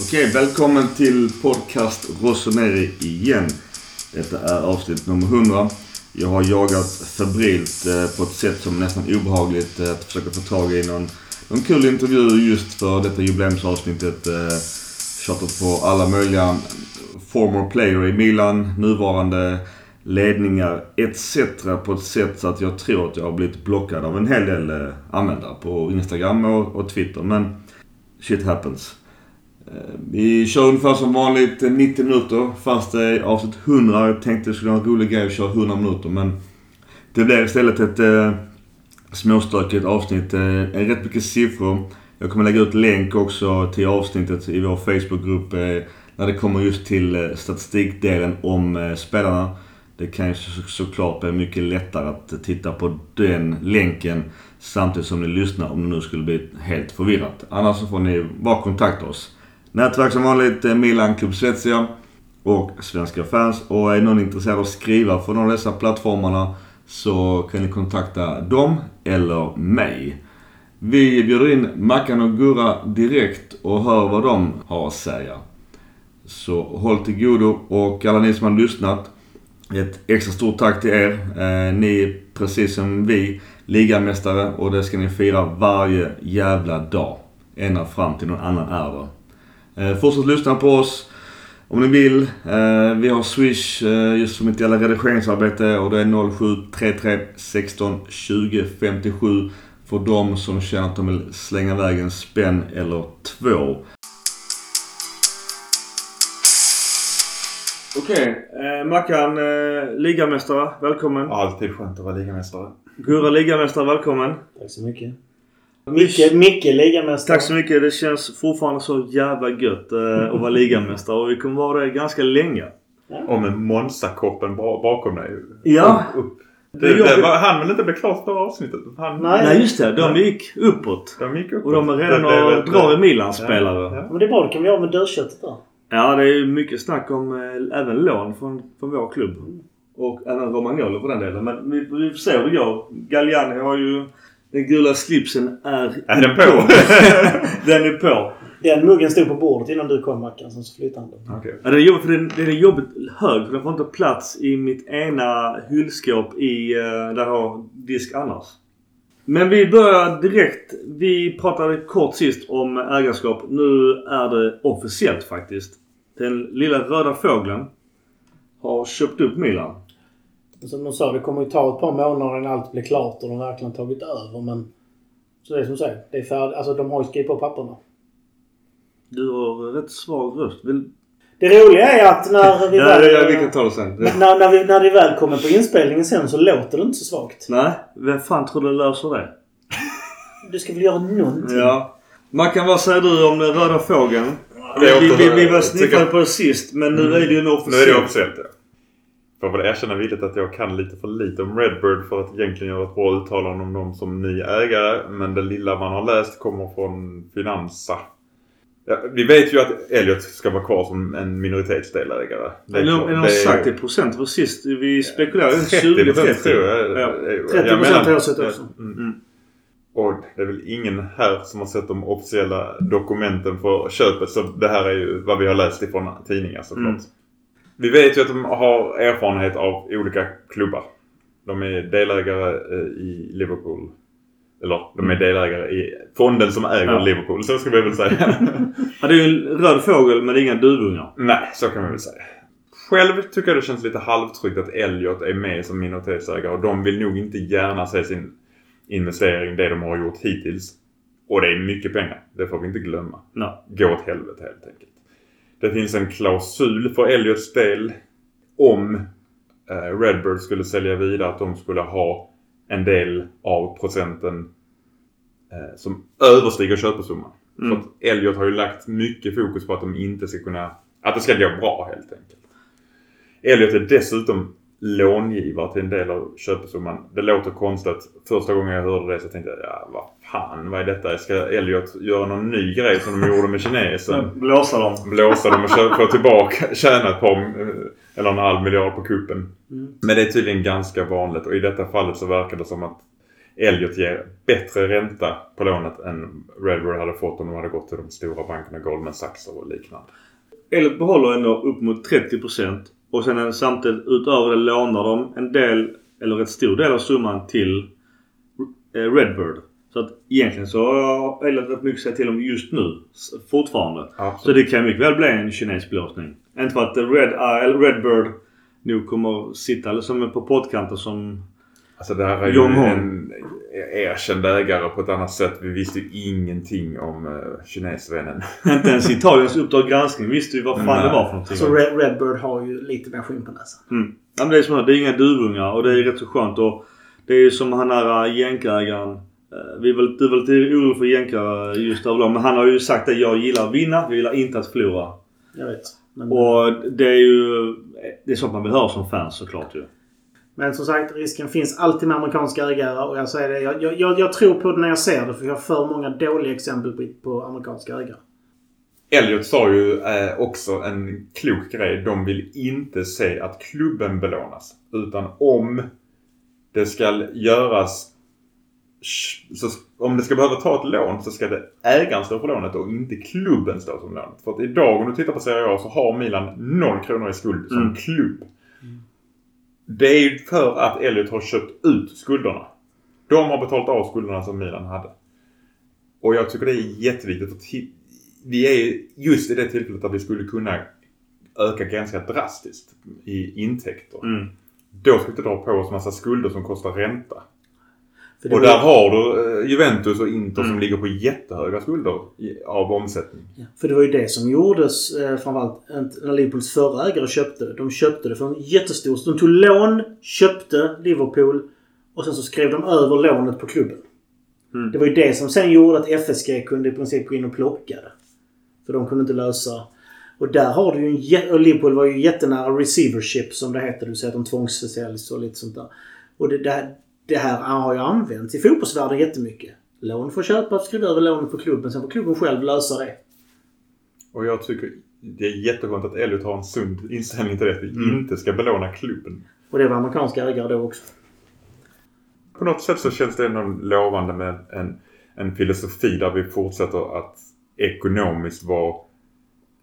Okej, välkommen till podcast Rosemary igen. Detta är avsnitt nummer 100. Jag har jagat febrilt eh, på ett sätt som är nästan obehagligt eh, att försöka få tag i någon, någon kul intervju just för detta jubileumsavsnittet. Eh, tjatat på alla möjliga former player i Milan, nuvarande ledningar etc. på ett sätt så att jag tror att jag har blivit blockad av en hel del användare på Instagram och, och Twitter. Men shit happens. Eh, vi kör ungefär som vanligt eh, 90 minuter fast det är avsnitt 100. Jag tänkte det skulle vara en rolig grej att köra 100 minuter men det blev istället ett eh, småstökigt avsnitt. Eh, är rätt mycket siffror. Jag kommer lägga ut länk också till avsnittet i vår Facebookgrupp eh, när det kommer just till eh, statistikdelen om eh, spelarna. Det kan ju så, såklart bli mycket lättare att titta på den länken samtidigt som ni lyssnar om det nu skulle bli helt förvirrat. Annars så får ni bara kontakta oss. Nätverk som vanligt eh, Milan Club Svezia och Svenska fans. Och är någon intresserad av att skriva för någon av dessa plattformarna så kan ni kontakta dem eller mig. Vi bjuder in Mackan och Gurra direkt och hör vad de har att säga. Så håll till godo och alla ni som har lyssnat. Ett extra stort tack till er. Eh, ni är precis som vi ligamästare och det ska ni fira varje jävla dag. Ända fram till någon annan är det. Eh, fortsätt lyssna på oss om ni vill. Eh, vi har Swish eh, just som ett jävla redigeringsarbete och det är 0733 16 20 57 för de som känner att de vill slänga iväg en spänn eller två. Okej, eh, Mackan, eh, ligamästare, välkommen. Alltid skönt att vara ligamästare. Gurra, ligamästare, välkommen. Tack så mycket. Micke, Micke ligamästare. Tack så mycket. Det känns fortfarande så jävla gött eh, att vara ligamästare och vi kommer vara det ganska länge. Och med Monza-koppen bakom dig. Ja. Upp. Det Det, var, han väl inte bli klart för avsnittet? Han, Nej. Nej just det, de gick uppåt. De gick upp. Och de är redan och drar i Milan-spelare. Ja, Ja, ja. Men det är bra, då kan vi ha med dödköttet där. det är ju mycket snack om eh, även lån från, från vår klubb. Och även Romagnolo på den delen. Men vi, vi får se hur det går. Galliani har ju... Den gula slipsen är... Är den på? den är på. Den muggen stod på bordet innan du kom Mackan. Sen så flyttade han den. Okej. Ja, den är jobbigt för den, den är jobbigt hög för den får inte plats i mitt ena hyllskåp i, eh, där jag har disk annars. Men vi börjar direkt. Vi pratade kort sist om ägarskap. Nu är det officiellt faktiskt. Den lilla röda fågeln har köpt upp Milan. Som de sa, det kommer ju ta ett par månader innan allt blir klart och de verkligen tagit över. Men så det är som säger, det är färdigt. Alltså de har ju skrivit på papperna. Du har rätt svag röst. Vill... Det roliga är att när vi väl... ja, vi kan ta det sen. När, när, vi, när det väl kommer på inspelningen sen så låter det inte så svagt. Nej, vem fan tror du löser det? Du ska väl göra någonting? Ja. Mackan, vad säger du om den röda fågeln? Vi, vi, vi, vi var jag sniffade på det sist men nu är det ju nog Nu är det officiellt ja. Får väl erkänna villigt att jag kan lite för lite om Redbird för att egentligen göra ett bra uttalande om dem som ny ägare. Men det lilla man har läst kommer från Finanza. Ja, vi vet ju att Elliot ska vara kvar som en minoritetsdelägare. Det det någon Det är- sagt i procent? För sist vi spekulerade 30 procent 20-30. tror jag. Ja. är- 30% jag menar- har jag sett också. Mm. Mm. Och det är väl ingen här som har sett de officiella dokumenten för köpet. Så det här är ju vad vi har läst ifrån tidningar såklart. Mm. Vi vet ju att de har erfarenhet av olika klubbar. De är delägare eh, i Liverpool. Eller de är delägare i fonden som äger. Ja. Liverpool. Så ska vi väl säga. Ja, det är ju en röd fågel men inga duvungar. Nej, så kan man väl säga. Själv tycker jag det känns lite halvtryggt att Elliot är med som minoritetsägare och de vill nog inte gärna se sin investering, det de har gjort hittills. Och det är mycket pengar. Det får vi inte glömma. Nej. Gå åt helvete helt enkelt. Det finns en klausul för Elliots del om eh, Redbird skulle sälja vidare att de skulle ha en del av procenten eh, som överstiger köpesumman. Mm. För att Elliot har ju lagt mycket fokus på att de inte ska kunna... Att det ska gå bra helt enkelt. Elliot är dessutom långivare till en del av köpesumman. Det låter konstigt. Första gången jag hörde det så tänkte jag, ja vad fan, vad är detta? Ska Elliot göra någon ny grej som de gjorde med kinesen? Blåsa dem. Blåsa dem och få tillbaka, tjäna ett par, eller en halv miljard på kuppen. Mm. Men det är tydligen ganska vanligt och i detta fallet så verkar det som att Elliot ger bättre ränta på lånet än Redbird hade fått om de hade gått till de stora bankerna Goldman Sachs och liknande. Elliot behåller ändå upp mot 30% och sen samtidigt utöver det lånar de en del, eller rätt stor del av summan till eh, Redbird. Så att egentligen så har Elliot rätt mycket att säga till om just nu. Fortfarande. Absolut. Så det kan mycket väl bli en kinesblåsning. Inte för att Red, äh, eller Redbird nu kommer sitta som på pottkanten som... Alltså det här är ju en erkänd ägare på ett annat sätt. Vi visste ju ingenting om uh, kinesvännen. Inte ens Italiens Uppdrag granskning visste ju vad fan Nej. det var för någonting. Så Red, Redbird har ju lite mer skinn på näsan. Mm. Ja, men det är som att det är inga duvungar och det är rätt så skönt. Och det är ju som han här äh, jänkägaren. äh, Vi är väl, du är väl lite orolig för jänkare just överlag. Men han har ju sagt att jag gillar att vinna. Jag gillar inte att förlora. Jag vet. Men, Och det är ju... Det är sånt man vill höra som fans såklart ju. Men som sagt, risken finns alltid med amerikanska ägare. Och jag säger det, jag, jag, jag, tror på det när jag ser det. För jag har för många dåliga exempel på, på amerikanska ägare. Elliot sa ju eh, också en klok grej. De vill inte se att klubben belånas. Utan om det ska göras... Så, om det ska behöva ta ett lån så ska det ägaren stå för lånet och inte klubben stå som lånet. För att idag om du tittar på Serie A så har Milan noll kronor i skuld som Mm. klubb. Det är ju för att Elliot har köpt ut skulderna. De har betalat av skulderna som Milan hade. Och jag tycker det är jätteviktigt. Ti- vi är just i det tillfället där vi skulle kunna öka ganska drastiskt i intäkter. Mm. Då ska vi inte dra på oss massa skulder som kostar ränta. Det Och var- där har du eh, Juventus och Inter som Mm. ligger på jättehöga skulder av omsättning. Ja, För det var ju det som gjordes eh, framförallt när Liverpools förra ägare köpte det. De köpte det för en jättestor... De tog lån, köpte Liverpool och sen så skrev de över lånet på klubben. Mm. Det var ju det som sen gjorde att FSG kunde i princip gå in och plocka det. För de kunde inte lösa... Och där har du ju en Och Liverpool var ju jättenära receivership som det heter. Du säger att de tvångsförsäljs och lite sånt där. Och det, där, det här har ju använts i fotbollsvärlden jättemycket. Lån får köpas, skriv över lånet på klubben. Sen får klubben själv lösa det. Och jag tycker det är jätteskönt att Elliot har en sund inställning till det. Att vi Mm. inte ska belåna klubben. Och det var amerikanska ägare då också. På något sätt så känns det ändå lovande med en, en filosofi där vi fortsätter att ekonomiskt vara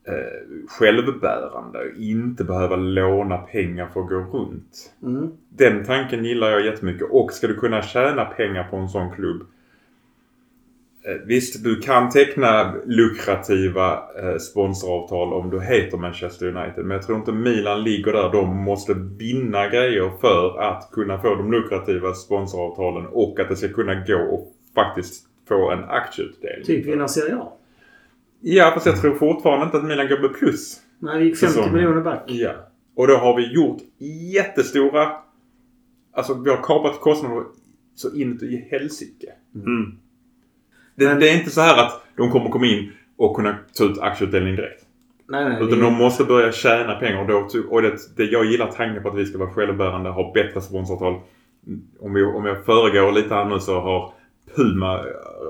eh, självbärande och inte behöva låna pengar för att gå runt. Mm. Den tanken gillar jag jättemycket. Och ska du kunna tjäna pengar på en sån klubb. Eh, visst, du kan teckna lukrativa eh, sponsoravtal om du heter Manchester United. Men jag tror inte Milan ligger där. De måste vinna grejer för att kunna få de lukrativa sponsoravtalen och att det ska kunna gå och faktiskt få en aktieutdelning. Typ vinna Serie A. Ja, fast jag tror fortfarande inte att Milan går med plus. Nej, vi gick 50 Säsongen. miljoner back. Ja. Och då har vi gjort jättestora... Alltså vi har kapat kostnader så inuti i helsike. Mm. Det, Men- det är inte så här att de kommer komma in och kunna ta ut aktieutdelning direkt. Nej, nej. Utan de måste börja tjäna pengar. Och, då, och det, det, jag gillar tanken på att vi ska vara självbärande, ha bättre sponsoravtal. Om, vi, om jag föregår lite här nu så har Puma,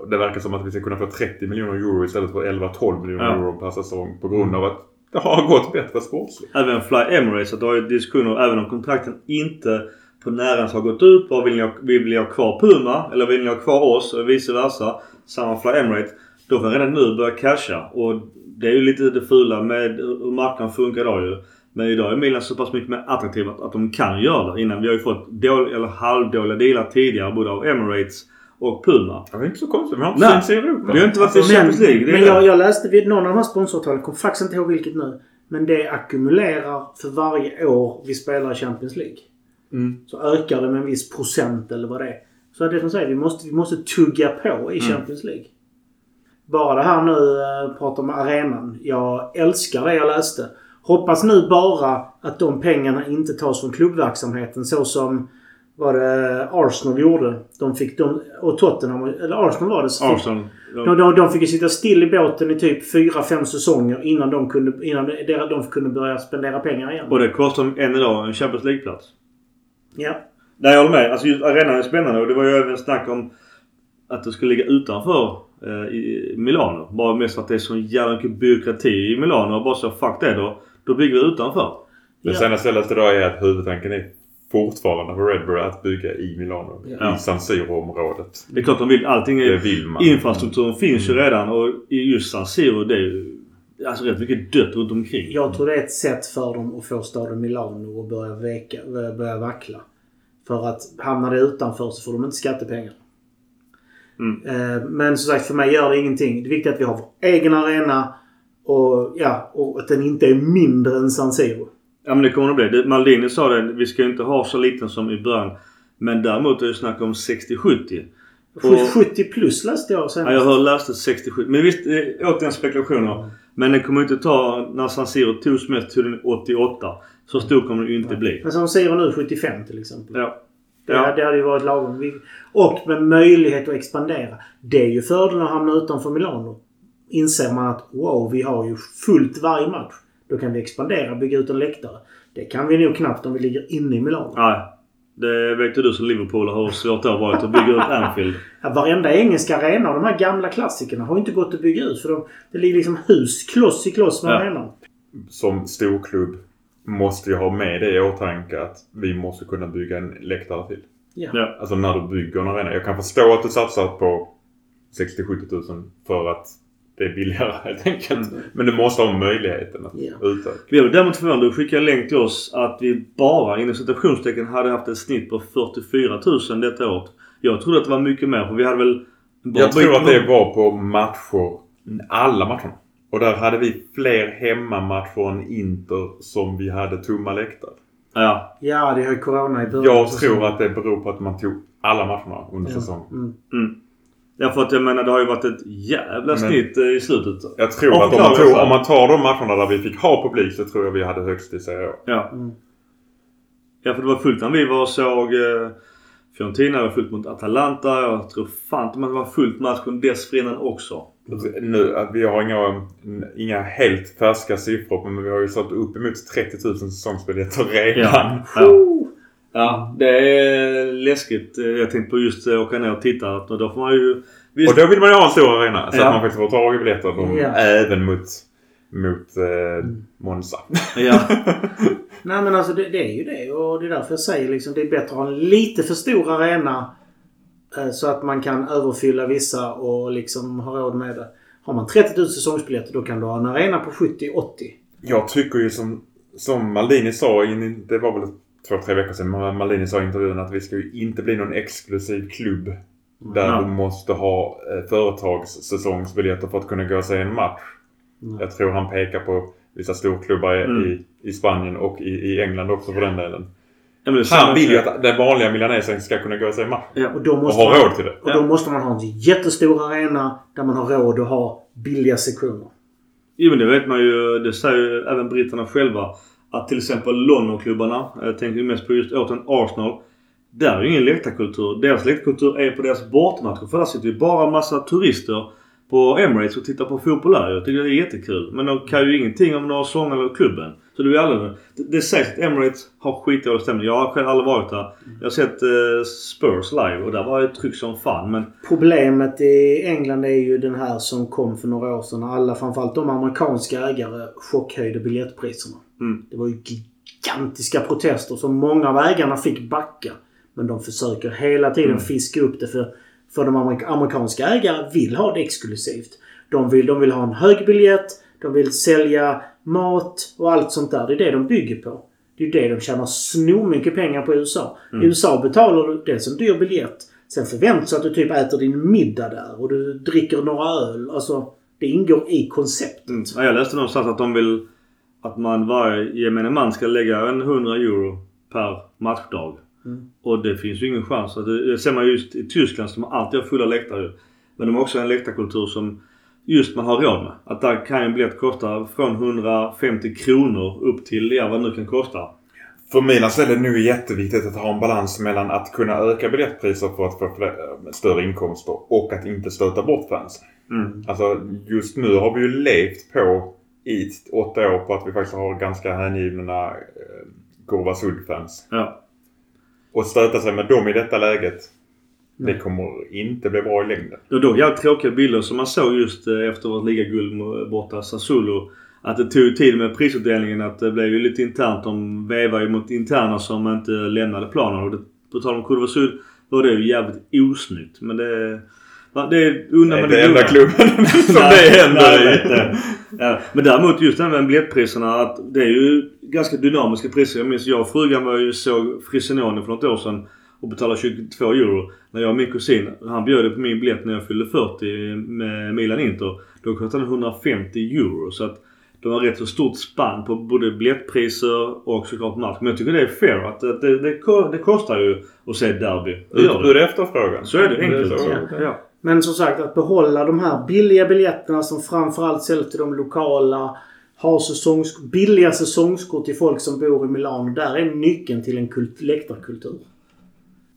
det verkar som att vi ska kunna få 30 miljoner euro istället för 11-12 miljoner Ja. euro per säsong på grund av att det har gått bättre sportsligt. Även Fly Emirates, att det har ju diskussioner även om kontrakten inte på närens har gått ut. Vad vill ni ha, vill ni ha kvar Puma? Eller vill ni ha kvar oss? Och vice versa. Samma Fly Emirates. Då får redan nu börja casha. Och det är ju lite det fula med hur marknaden funkar idag ju. Men idag är Milan så pass mycket mer attraktiva att, att de kan göra det. Innan vi har ju fått dåliga, eller halvdåliga dealar tidigare både av Emirates och Puma. Det är inte så konstigt. Vi har inte synts i Europa. Vi har inte varit i Alltså, Champions League. Är men jag, jag läste vid någon av de här sponsoravtalen, kom faktiskt inte ihåg vilket nu. Men det ackumulerar för varje år vi spelar i Champions League. Mm. Så ökar det med en viss procent eller vad det är. Så det som säger, vi måste, vi måste tugga på i Mm. Champions League. Bara det här nu, eh, prata om arenan. Jag älskar det jag läste. Hoppas nu bara att de pengarna inte tas från klubbverksamheten så som vad det Arsenal gjorde. De fick de, och Tottenham, eller Arsenal var det. så fick- Arsenal. de, de, de fick ju sitta still i båten i typ 4-5 säsonger innan de kunde, innan de, de kunde börja spendera pengar igen. Och det kostar än idag en Champions League-plats. Ja. Nej, jag håller med. Alltså just arenan är spännande och det var ju även snack om att det skulle ligga utanför eh, i Milano. Bara mest för att det är så jävla mycket byråkrati i Milano och bara så fuck det då. Då bygger vi utanför. Det Ja. senaste jag läste idag är att huvudtanken är fortfarande för Red Bull att bygga i Milano. Ja. I San Siro-området. Det är klart de vill. Allting Det är... vill man. Infrastrukturen finns ju redan och i just San Siro det är ju alltså rätt mycket dött runt omkring. Jag tror det är ett sätt för dem att få staden Milano att börja, veka, börja vackla. För att hamnar det utanför så får de inte skattepengar. Mm. Eh, Men som sagt, för mig gör det ingenting. Det är viktigt att vi har vår egen arena och, ja, och att den inte är mindre än San Siro. Ja men det kommer det bli. Det- Maldini sa det. Vi ska ju inte ha så liten som i början. Men däremot är det snack om 60-70. Och- 70 plus läste jag Ja, senast. jag har läst 67. Men visst, återigen spekulationer. Men det kommer inte ta... När San Siro togs mest tog den 88. Så stor kommer det ju inte bli. Men San Siro nu 75 till exempel. Ja. Det, Ja. det hade ju varit lagom. Och med möjlighet att expandera. Det är ju fördelen att hamna utanför Milano. Inser man att wow, vi har ju fullt varje match. Då kan vi expandera, bygga ut en läktare. Det kan vi nog knappt om vi ligger inne i Milano. Nej. Det vet ju du som Liverpool hur svårt det har varit att bygga ut Anfield. Ja, varenda engelska arena de här gamla klassikerna har ju inte gått att bygga ut. För de, det ligger liksom hus kloss i kloss med Ja. arenan. Som storklubb måste ju ha med det i åtanke att vi måste kunna bygga en läktare till. Ja. Ja. Alltså när du bygger en arena. Jag kan förstå att du satsar på 60-70 tusen för att det är billigare helt enkelt. Men du måste ha möjligheten att Ja. utöka. Vi var däremot förvånade. Du skickade en länk till oss att vi bara inom citationstecken hade haft ett snitt på 44 000 detta året. Jag trodde att det var mycket mer för vi hade väl... bara Jag tror att det var på matcher. Alla matcherna. Och där hade vi fler hemmamatcher än Inter som vi hade tomma läktare. Ja. ja, det har ju Corona i början. Jag tror att det beror på att man tog alla matcherna under säsongen. Mm. Mm. Ja för att jag menar det har ju varit ett jävla Men- snitt eh, i slutet. Jag tror Och att om man, tog, om man tar de matcherna där vi fick ha publik så tror jag vi hade högst i Serie A. Ja. Mm. Ja för det var fullt när vi var och såg eh, Fiorentina. Det var fullt mot Atalanta. Jag tror fan inte man var fullt matchen dessförinnan också. Nu, vi har inga, inga helt färska siffror men vi har ju sålt upp emot 30 000 säsongsbiljetter redan. Ja. ja. Ja, det är läskigt. Jag tänkte på just att åka ner och titta. Och då får man ju... Visst, Och då vill man ju ha en stor arena så Ja. att man faktiskt får tag i biljetter. Ja. Även mot, mot eh, Monza. ja. Nej men alltså det, det är ju det. Och det är därför jag säger liksom det är bättre att ha en lite för stor arena. eh, Så att man kan överfylla vissa och liksom ha råd med det. Har man 30 000 säsongsbiljetter då kan du ha en arena på 70-80. Jag tycker ju som, som Maldini sa, det var väl två, tre veckor sedan, men Maldini sa i intervjun att vi ska ju inte bli någon exklusiv klubb. Där du måste ha eh, företagssäsongsbiljetter för att kunna gå och se en match. Mm. Jag tror han pekar på vissa storklubbar i, Mm. i, i Spanien och i, i England också för den delen. Ja, Han vill ju att den vanliga milanesen ska kunna gå och se match. Ja. Och då Och måste, ha man, råd till det. och då måste man ha en jättestor arena där man har råd att ha billiga sektioner. Jo men det vet man ju. Det säger ju även britterna själva. Att till exempel Londonklubbarna. Jag tänker mest på just återigen Arsenal. Där är ju ingen läktarkultur. Deras läktarkultur är på deras bortamatcher. För där sitter ju bara en massa turister på Emirates och tittar på fotboll där. Jag tycker det är jättekul. Men de kan ju ingenting om några sångare eller klubben. Så det är ju aldrig... Det, det sägs att Emirates har skitdålig stämning. Jag har själv aldrig varit där. Jag har sett eh, Spurs live och där var det tryck som fan. Men Problemet i England är ju den här som kom för några år sedan. Alla, framförallt de amerikanska ägare, chockhöjde biljettpriserna. Mm. Det var ju gigantiska protester som många av ägarna fick backa. Men de försöker hela tiden Mm. fiska upp det för, för de amerik- amerikanska ägare vill ha det exklusivt. De vill, de vill ha en hög biljett, de vill sälja mat och allt sånt där. Det är det de bygger på. Det är det de tjänar snormycket pengar på i USA. Mm. I USA betalar du dels en dyr biljett. Sen förväntas att du typ äter din middag där och du dricker några öl. Alltså, det ingår i konceptet. Mm. Ja, jag läste någonstans att de vill att man varje gemene man ska lägga en 100 euro per matchdag. Mm. Och det finns ju ingen chans. Att Det, det ser man just i Tyskland som alltid har fulla läktare. Men de har också en läktarkultur som just man har råd med. Att där kan en biljett kosta från 150 kronor upp till ja, vad det nu kan kosta. För Milans del är det nu jätteviktigt att ha en balans mellan att kunna öka biljettpriser för att få fler, eh, större inkomster och att inte stöta bort fansen. Mm. Alltså just nu har vi ju levt på i åtta år på att vi faktiskt har ganska hängivna eh, Kurva Sud-fans. Ja. Och stöta sig med dem i detta läget. Det kommer inte bli bra i längden. Och då jävligt tråkiga bilder som man såg just eh, efter vårt ligaguld mot- borta Sassuolo. att det tog tid med prisutdelningen. Att det blev ju lite internt. De vevade ju mot interna som inte lämnade planen. Och det, på tal om Kurva Syd var det ju jävligt osnyggt. Men det... Det är undan Det är med det enda goda. klubben som det händer i. det. Ja, men däremot just det här med biljettpriserna. Att det är ju ganska dynamiska priser. Jag minns jag och frugan var ju såg Frissinone för något år sedan och betalade 22 euro. När jag och min kusin, han bjöd på min biljett när jag fyllde 40 med Milan Inter. Då kostade den 150 euro. Så att de har rätt så stort spann på både biljettpriser och såklart match. Men jag tycker det är fair att det, det, det kostar ju att se derby. Det Utbud det. efterfrågan. Så är det enkelt. så. Ja. Ja. Men som sagt att behålla de här billiga biljetterna som framförallt säljs till de lokala. Ha säsongs, billiga säsongskort till folk som bor i Milano. Där är nyckeln till en kult, läktarkultur.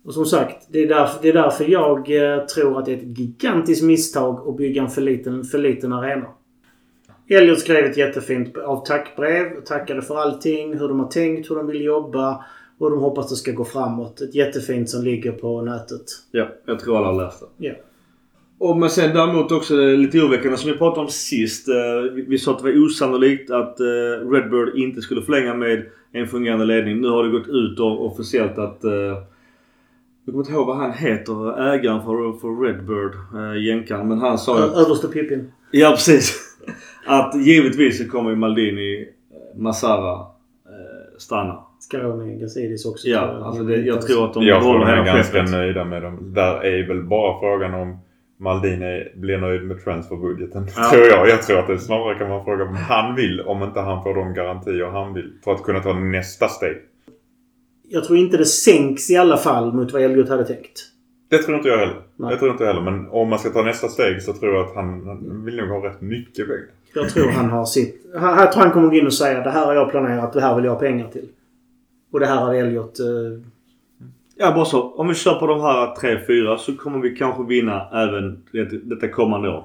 Och som sagt, det är därför, det är därför jag eh, tror att det är ett gigantiskt misstag att bygga en för liten, för liten arena. Elliot skrev ett jättefint av tackbrev. Tackade för allting, hur de har tänkt, hur de vill jobba och de hoppas det ska gå framåt. Ett jättefint som ligger på nätet. ja, jag tror alla har läst det. Ja. Och men sen däremot också lite oroväckande som vi pratade om sist. Eh, vi, sa att det var osannolikt att eh, Redbird inte skulle förlänga med en fungerande ledning. Nu har det gått ut och, officiellt att... Eh, jag kommer inte ihåg vad han heter, ägaren för, för Redbird, eh, jänkaren. Men han sa ju... Överste Pippin. Ja precis. Att givetvis så kommer Maldini, Massara eh, stanna. Scaroni, Gazidis också. Ja, tror jag. alltså det, jag tror att de Jag tror de är hela ganska skeppet. nöjda med dem. Där är väl bara frågan om Maldini blir nöjd med transferbudgeten. Ja. Tror jag. Jag tror att det snarare kan man fråga om han vill. Om inte han får de garantier han vill. För att kunna ta nästa steg. Jag tror inte det sänks i alla fall mot vad Elliot hade tänkt. Det tror inte jag heller. Nej. Jag tror inte jag heller. Men om man ska ta nästa steg så tror jag att han, han vill nog ha rätt mycket pengar. Jag tror han har sitt... Jag tror han kommer gå in och säga det här har jag planerat, det här vill jag ha pengar till. Och det här har Elliot... Eh, Ja, bara så. Om vi kör på de här tre, fyra så kommer vi kanske vinna även det, detta kommande år.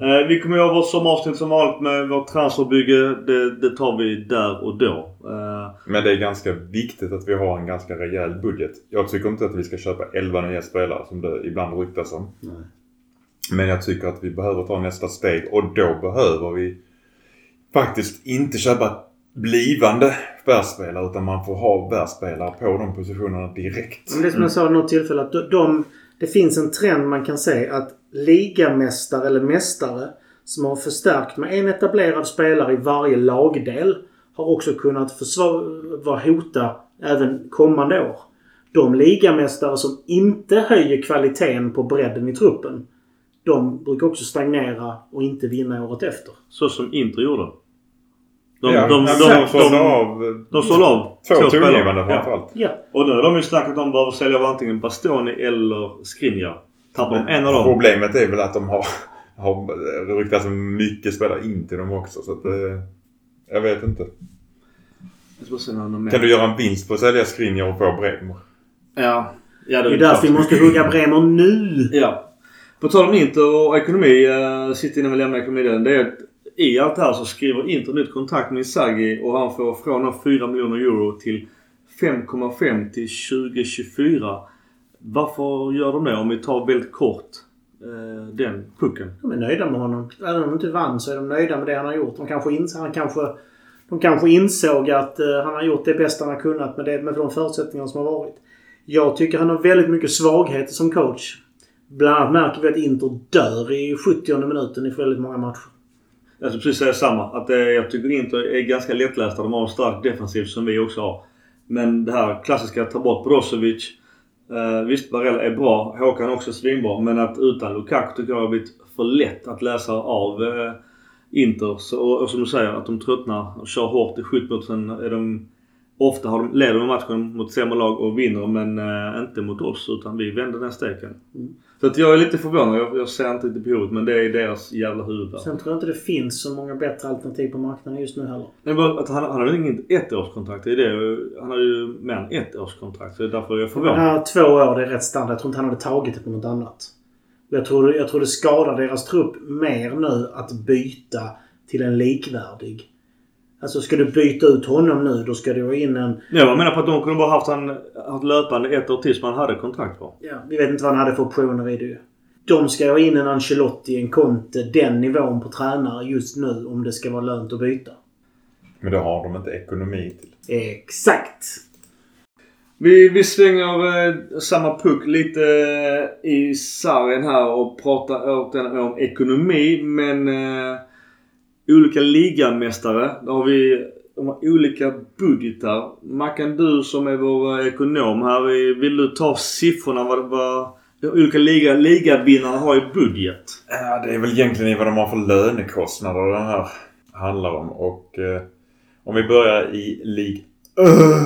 Eh, vi kommer göra vårt sommaravsnitt som vanligt med vårt transferbygge. Det, det tar vi där och då. Eh, Men det är ganska viktigt att vi har en ganska rejäl budget. Jag tycker inte att vi ska köpa 11 nya spelare som det ibland ryktas om. Nej. Men jag tycker att vi behöver ta nästa steg och då behöver vi faktiskt inte köpa blivande världsspelare utan man får ha världsspelare på de positionerna direkt. men det är som jag sa vid något tillfälle att de, de, det finns en trend man kan se att ligamästare eller mästare som har förstärkt med en etablerad spelare i varje lagdel har också kunnat försvara, hota även kommande år. De ligamästare som inte höjer kvaliteten på bredden i truppen de brukar också stagnera och inte vinna året efter. så som Inter gjorde. De, ja, de, de, de, de, de, av de sålde av två tongivande Ja. framförallt. Ja. Och nu har de ju snackat om att behöver sälja av antingen Bastoni eller Skriniar. Tappar de en av dem. Problemet är väl att de har, har ryktats mycket spelare in till dem också. Så att, eh, jag vet inte. Jag. Kan du göra en vinst på att sälja Skriniar och få Bremer? Ja. ja Det är därför vi måste hugga Bremer nu. Ja. På tal om Inter och ekonomi, uh, sist innan vi lämnar ekonomidelen. Det är att i allt det här så skriver Inter nytt kontrakt med Isagi och han får från 4 miljoner euro till 5,5 till 2024. Varför gör de det? Om vi tar väldigt kort eh, den pucken. De är nöjda med honom. Även om de inte vann så är de nöjda med det han har gjort. De kanske, ins han kanske, de kanske insåg att eh, han har gjort det bästa han har kunnat med, det, med de förutsättningar som har varit. Jag tycker han har väldigt mycket svagheter som coach. Bland annat märker vi att Inter dör i 70 minuten i väldigt många matcher. Jag ska precis säga samma. Att det, jag tycker Inter är ganska lättlästa. De har en stark defensiv som vi också har. Men det här klassiska, ta bort Brozovic. Eh, visst, Barella är bra. Håkan är också svinbra. Men att utan Lukaku tycker jag har blivit för lätt att läsa av eh, Inter. Så, och, och som du säger, att de tröttnar och kör hårt i 70. Sen är de... Ofta har de, leder de matchen mot sämre lag och vinner men eh, inte mot oss utan vi vänder den steken. Mm. Så att jag är lite förvånad. Jag, jag ser inte riktigt behovet men det är deras jävla huvud. Sen tror jag inte det finns så många bättre alternativ på marknaden just nu heller. Nej, bara att han, han har inget ettårskontrakt. Det är det. Han har ju mer än ett årskontrakt. Så det är därför jag är Ja, förvånad. två år, det är rätt standard. Jag tror inte han hade tagit det på något annat. Jag tror, jag tror det skadar deras trupp mer nu att byta till en likvärdig. Alltså ska du byta ut honom nu, då ska du ha in en... Jag menar på att de kunde bara haft han haft löpande ett år tills man hade kontrakt på. Ja, vi vet inte vad han hade för optioner i det ju. De ska ha in en Ancelotti, en Conte, den nivån på tränare just nu om det ska vara lönt att byta. Men det har de inte ekonomi till. Exakt! Vi, vi svänger eh, samma puck lite eh, i sargen här och pratar återigen om ekonomi. Men eh, olika ligamästare. Då har vi de har olika budgetar. Mackan, du som är vår eh, ekonom här. Vill du ta siffrorna vad, vad de olika liga, ligavinnarna har i budget? Ja, det är väl egentligen vad de har för lönekostnader den här handlar om. Och eh, om vi börjar i League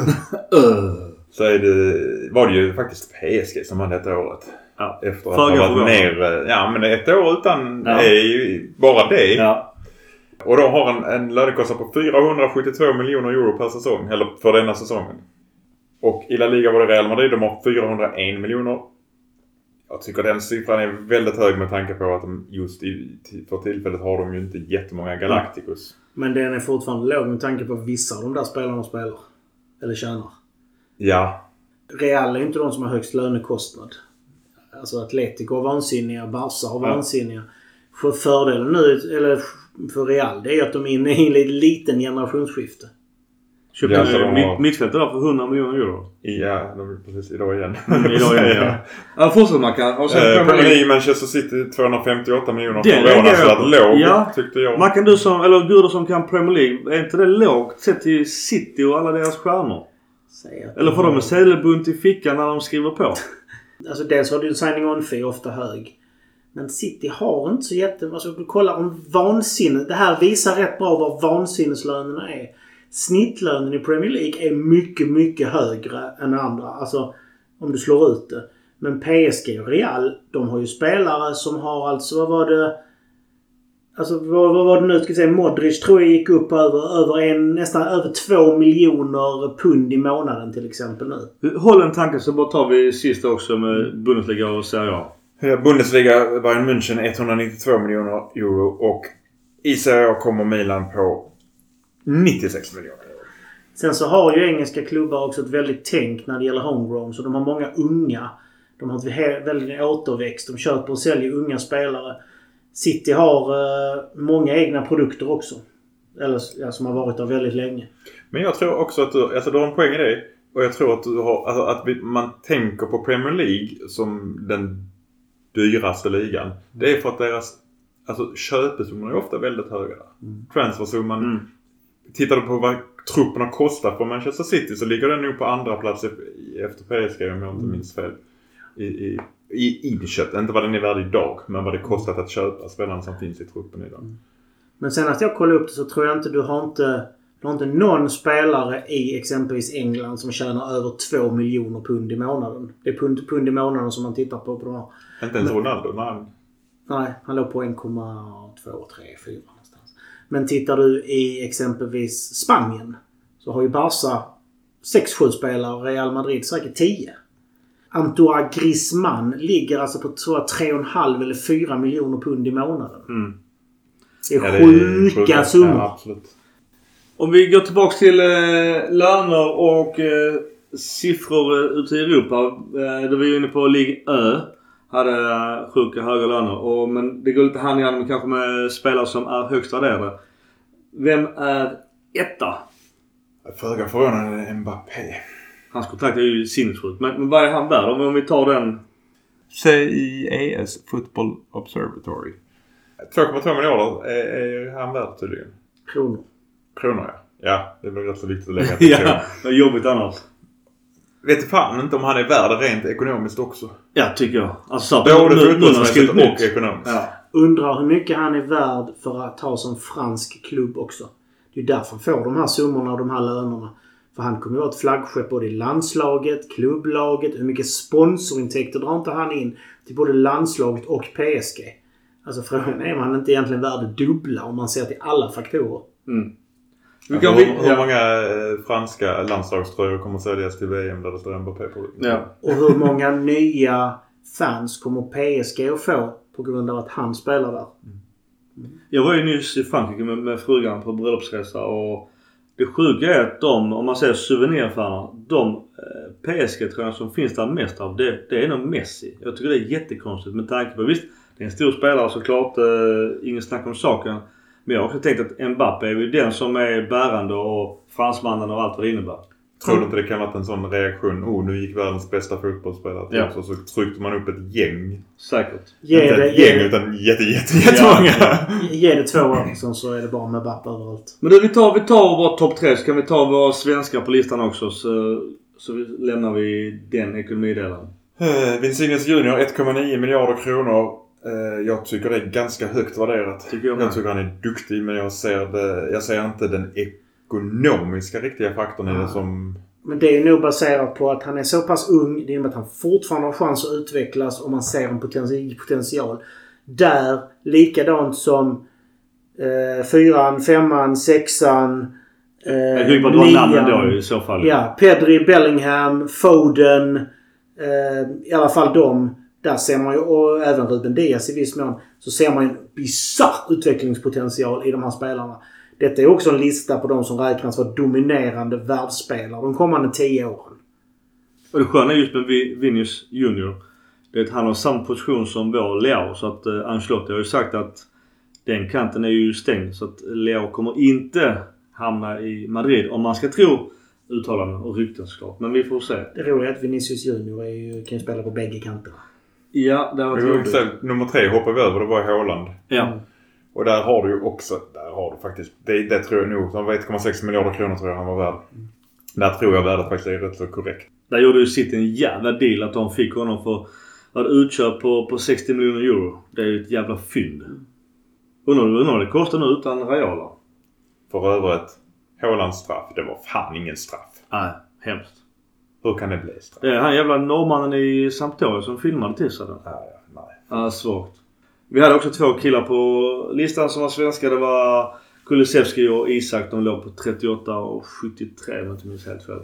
så är det, var det ju faktiskt PSG som vann detta året. Ja. Efter att ha varit ner... eh, Ja, men ett år utan Ja. är ju bara det. Ja. Och de har en, en lönekostnad på 472 miljoner euro per säsong. Eller för denna säsongen. Och i La Liga var det Real Madrid. De har 401 miljoner. Jag tycker den siffran är väldigt hög med tanke på att de just i, för tillfället har de ju inte jättemånga Galacticos. Men den är fortfarande låg med tanke på vissa av de där spelarna spelar. Eller tjänar. Ja. Real är inte de som har högst lönekostnad. Alltså Atletico har vansinniga, Barca har Ja. vansinniga. För fördelen nu, eller för Real, det är att de är inne i en liten- generationsskifte. Köpte Ja, så de en har- mitt, mittfältare där för 100 miljoner euro. Ja, de är precis idag igen. Idag igen, ja. Ja, fortsätt Mackan. Och sen Eh, Premier League. Manchester City 258 miljoner. Det Förvånansvärt låg Ja. tyckte jag. Mackan du som, eller Gudor som kan Premier League. Är inte det lågt sett till City och alla deras stjärnor? Eller får de en sedelbunt i fickan när de skriver på? Alltså dels har du en signing on fee ofta hög. Men City har inte så jätte... Alltså du kollar om vansinne... Det här visar rätt bra vad vansinneslönerna är. Snittlönen i Premier League är mycket, mycket högre än andra. Alltså om du slår ut det. Men PSG och Real, de har ju spelare som har alltså, vad var det? Alltså vad, vad var det nu? Ska jag säga, Modric tror jag gick upp över, över en, nästan över två miljoner pund i månaden till exempel nu. Håll en tanke så bara tar vi sista också med Bundesliga och Serie A. Eh, Bundesliga, Bayern München 192 miljoner euro och i Serie A kommer Milan på 96 miljoner euro. Sen så har ju engelska klubbar också ett väldigt tänk när det gäller homegrown. Så de har många unga. De har ett väldigt återväxt. De köper och säljer unga spelare. City har eh, många egna produkter också. Eller ja, som har varit där väldigt länge. Men jag tror också att du, alltså du har en poäng i det. Och jag tror att du har, alltså att vi, man tänker på Premier League som den dyraste ligan. Det är för att deras, alltså köpesummor är ofta väldigt höga. Transfersumman. Mm. Tittar du på vad trupperna kostar för Manchester City så ligger den nog på andra plats efter PSG om jag inte minns fel. I, i, i inköp. Inte vad den är värd idag men vad det kostat att köpa spelarna som finns i truppen idag. Men senast jag kollade upp det så tror jag inte du har inte... Du har inte någon spelare i exempelvis England som tjänar över 2 miljoner pund i månaden. Det är pund, pund i månaden som man tittar på på de här. Inte ens Ronaldo. Nej. Nej, han låg på 1,2, 3, 4 någonstans. Men tittar du i exempelvis Spanien så har ju Barca 6-7 spelare och Real Madrid säkert 10. Antoine Griezmann ligger alltså på tror jag 3,5 eller 4 miljoner pund i månaden. Mm. Det är Ja, sjuka summor. Ja. Om vi går tillbaks till eh, löner och eh, siffror eh, ute i Europa. Eh, då vi är inne på Ligue Ö. Hade sjuka höga löner. Och, men det går lite hand i hand med kanske med spelare som är högst värderade. Vem är etta? Föga förvånande Mbappé. Hans kontrakt är ju sinnessjukt. Men, men vad är han värd? Om, om vi tar den. CIAS Football Observatory. 2,2 miljarder är, är han värd tydligen. Kronor. Kronor ja. Ja, det är väl rätt så viktigt att lägga till ja, det är jobbigt annars. Vet fan inte om han är värd rent ekonomiskt också. Ja, tycker jag. Alltså Både fotbollsmässigt och ekonomiskt. Ja. Undrar hur mycket han är värd för att ha som fransk klubb också. Det är därför han får de här summorna och de här lönerna. För han kommer ju vara ett flaggskepp både i landslaget, klubblaget. Hur mycket sponsorintäkter drar inte han in till både landslaget och PSG? Alltså frågan är om han inte egentligen värd det dubbla om man ser till alla faktorer. Mm. Alltså, kan hur, vi, hur ja. många eh, franska landslagströjor kommer säljas till VM där det står Mbappé på? Ja. Och hur många nya fans kommer PSG att få på grund av att han spelar där? Jag var ju nyss i Frankrike med, med frugan på bröllopsresa och det sjuka är att de, om man säger souveniraffärerna, de eh, PSG-tröjorna som finns där mest av, det, det är nog Messi. Jag tycker det är jättekonstigt med tanke på, visst det är en stor spelare såklart, eh, ingen snack om saken. Men jag har också tänkt att Mbappe är ju den som är bärande och fransmannen och allt vad det innebär. Tror du inte det kan vara en sån reaktion? Oh, nu gick världens bästa fotbollsspelare till Ja. oss. Och så tryckte man upp ett gäng. Säkert. Ge inte det, ett ge, gäng utan jätte, jätte, jättemånga. ge det två år sen så är det bara med Bapp överallt. Men du, vi tar, vi tar vår topp tre så kan vi ta våra svenskar på listan också. Så, så vi, lämnar vi den ekonomidelen. Eh, Vinicius Junior 1,9 miljarder kronor. Eh, jag tycker det är ganska högt värderat. Tycker jag jag tycker han är duktig men jag ser, det, jag ser inte den ekonomiska riktiga faktorn i det som... Men det är nog baserat på att han är så pass ung. Det innebär att han fortfarande har chans att utvecklas och man ser en potential. Där, likadant som eh, fyran, femman, sexan, eh, Jag kan ju bara dra namnen då i så fall. Ja, Pedri, Bellingham, Foden. Eh, I alla fall de. Där ser man ju, och även Ruben Diaz i viss mån, så ser man ju en bisarr utvecklingspotential i de här spelarna. Detta är också en lista på de som räknas vara dominerande världsspelare de kommande tio åren. Och det sköna just med Vi- Vinicius Junior. Det är att han har samma position som vår Leao. Så att eh, Ancelotti har ju sagt att den kanten är ju stängd. Så att Leao kommer inte hamna i Madrid. Om man ska tro uttalanden och rykten såklart. Men vi får se. Det roliga är att Vinicius Junior är ju, kan ju spela på bägge kanterna. Ja, det har varit roligt. Sen, nummer tre hoppar vi över. Det var Haaland. Ja. Och där har du ju också, där har du faktiskt, det, det tror jag nog, han var 1,6 miljarder kronor tror jag han var värd. Där tror jag värdet faktiskt är rätt så korrekt. Där gjorde ju City en jävla deal att de fick honom för ett utköp på, på 60 miljoner euro. Det är ju ett jävla fynd. Undrar vad det kostar nu utan Raiola? För övrigt, Haalands straff, det var fan ingen straff. Nej, hemskt. Hur kan det bli straff? Det är han jävla norrmannen i Sampdoria som filmade till sig den. Nej, nej. Ja, svagt. Vi hade också två killar på listan som var svenska. Det var Kulusevski och Isak. De låg på 38 och 73 om jag inte minns helt fel.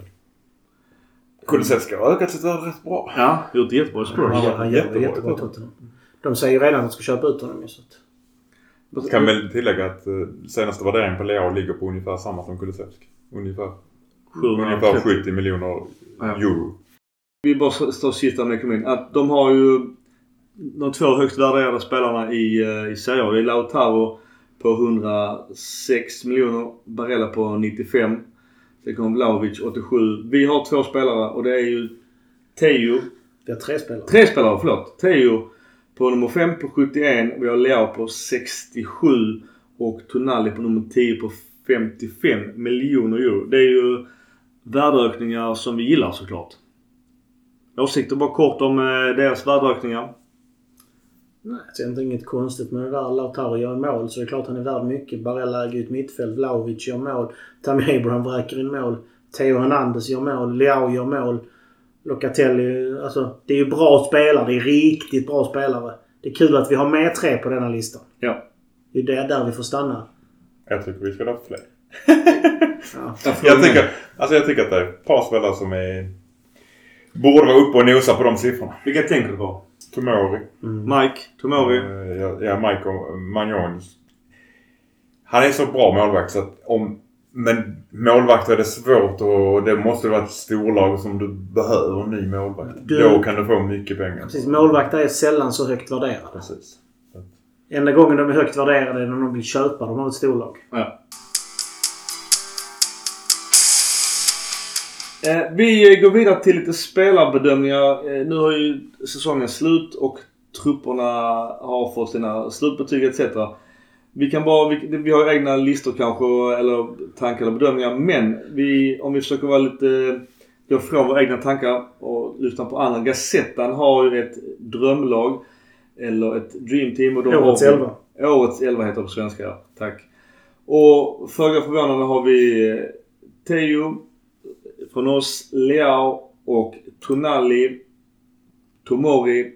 Kulusevski har ökat sitt värde rätt bra. Ja, gjort jättebra i Spurs. Han gör, han gör jättebra jättebra, Tottenham. De säger ju redan att de ska köpa ut honom ju, så att... Kan väl tillägga att uh, senaste värderingen på Leao ligger på ungefär samma som Kulusevski. Ungefär. 730. Ungefär 70 miljoner Ja. euro. Vi bara står sista med ekonomin. Att de har ju de två högst värderade spelarna i, eh, i Serie A. Det är Lautaro på 106 miljoner. Barella på 95. Sen kommer Vlahovic 87. Vi har två spelare och det är ju Teo. Vi har tre spelare. Tre spelare, förlåt. Teo på nummer 5 på 71. Vi har Leao på 67. Och Tonali på nummer 10 på 55 miljoner euro. Det är ju värdeökningar som vi gillar såklart. Åsikter bara kort om eh, deras värdeökningar. Nej, det är inget konstigt med det där. Lautaro gör mål så det är klart han är värd mycket. Barella äger ett mittfält. Vlahovic gör mål. Tammy Abraham vräker in mål. Theo Hernandez gör mål. Leao gör mål. Locatelli. Alltså, det är ju bra spelare. Det är riktigt bra spelare. Det är kul att vi har med tre på denna listan. Ja. Det är det där vi får stanna. Jag tycker vi ska ha fler. Ja. Jag tycker, alltså jag tycker att det är ett par spelare som är... Borde vara uppe och nosa på de siffrorna. Vilka tänker du på? Tomori. Mike, Tomori. Eh, ja, ja, Michael Magnon. Han är så bra målvakt så att om... Men målvakt är det svårt och det måste vara ett storlag som du behöver en ny målvakt. Du- Då kan du få mycket pengar. Precis. Målvakter är sällan så högt värderade. Precis. Enda gången de är högt värderade är när de vill köpa dem av ett storlag. Ja. Vi går vidare till lite spelarbedömningar. Eh, nu har ju säsongen slut och trupperna har fått sina slutbetyg etc. Vi kan bara, vi, vi har egna listor kanske eller tankar eller bedömningar men vi, om vi försöker vara lite, gå från våra egna tankar och lyssna på andra. Gazettan har ju ett drömlag eller ett dreamteam. Och de Årets har vi- elva. Årets 11 heter det på svenska, ja. Tack. Och föga förvånande har vi eh, Teo från oss, Leao och Tonali, Tomori,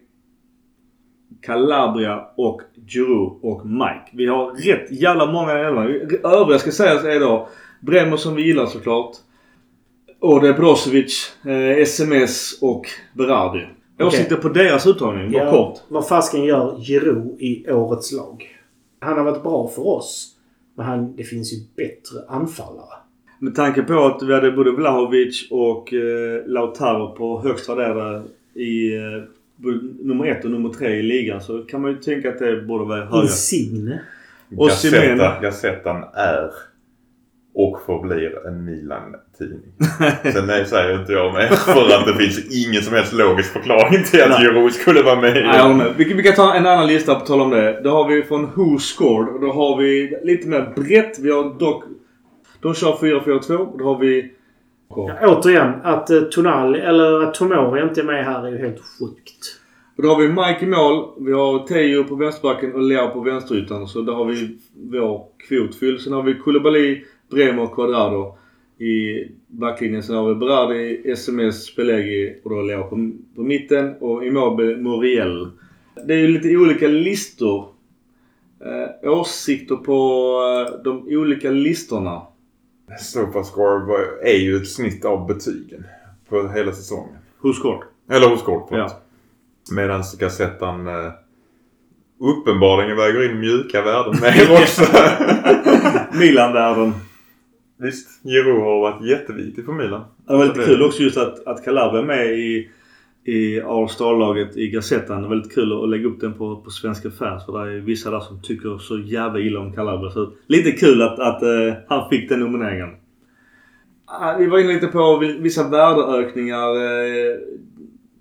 Calabria och Giroud och Mike. Vi har rätt jävla många elva. Övriga ska sägas är då Bremer som vi gillar såklart. Ode Brozovic, eh, SMS och Berardi. Åsikter på deras uttagning, bara kort. Vad fasken gör Giroud i årets lag? Han har varit bra för oss. Men han, det finns ju bättre anfallare. Med tanke på att vi hade både Vlahovic och eh, Lautaro på högst värderade i eh, nummer ett och nummer tre i ligan så kan man ju tänka att det borde vara högre. Insigne. Och. Gazzetta, Gazettan är och förblir en Milan-tidning. Sen nej, säger inte jag mer för att det finns ingen som helst logisk förklaring till att Giroud skulle vara med. Nej, vi, vi kan ta en annan lista på tal om det. Då har vi från Who Scored. Och då har vi lite mer brett. Vi har dock... De kör 4-4-2. Då har vi... Ja, återigen, att uh, Tonali, eller att Tomori inte är med här är ju helt sjukt. Och då har vi Mike i mål. Vi har Teo på vänsterbacken och Leo på vänsterytan. Så där har vi vår kvot fylld. Sen har vi Koulibaly Bremer Quadrado i backlinjen. Sen har vi Berardi, SMS, Pelegi och då Leo på, på mitten och Immobile Muriel. Det är ju lite olika listor. Eh, åsikter på eh, de olika listorna. Sofascore är ju ett snitt av betygen på hela säsongen. Hos Score? Eller hos Score, ja. Medan Gazettan eh, uppenbarligen väger in mjuka värden mer också. Milan-värden. Visst, Giroud har varit jätteviktig för Milan. Det var lite kul också just att, att Calabria är med i, i All-Star-laget i Gazettan. Det var lite kul att lägga upp den på, på svenska fans. För det är vissa där som tycker så jävla illa om Calabria. Så lite kul att, att uh, han fick den nomineringen. Uh, vi var inne lite på vissa värdeökningar. Uh,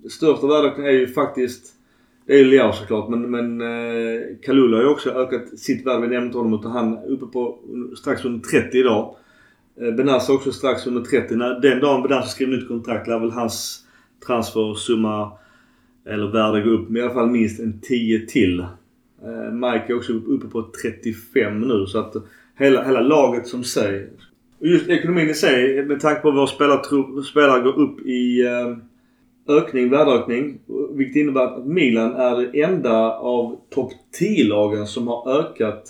största värdeökningen är ju faktiskt det är ju Leao såklart men, men eh, Kalula har ju också ökat sitt värde. Vi nämnde inte honom utan han är uppe på strax under 30 idag. Eh, Benassa också strax under 30. När den dagen Benassa skriver nytt kontrakt lär väl hans transfersumma eller värde gå upp med i alla fall minst en 10 till. Eh, Mike är också uppe på 35 nu så att hela, hela laget som sig. Just ekonomin i sig med tanke på vår spelartrupp, spelare går upp i eh, ökning, värdeökning. Vilket innebär att Milan är det enda av topp 10-lagen som har ökat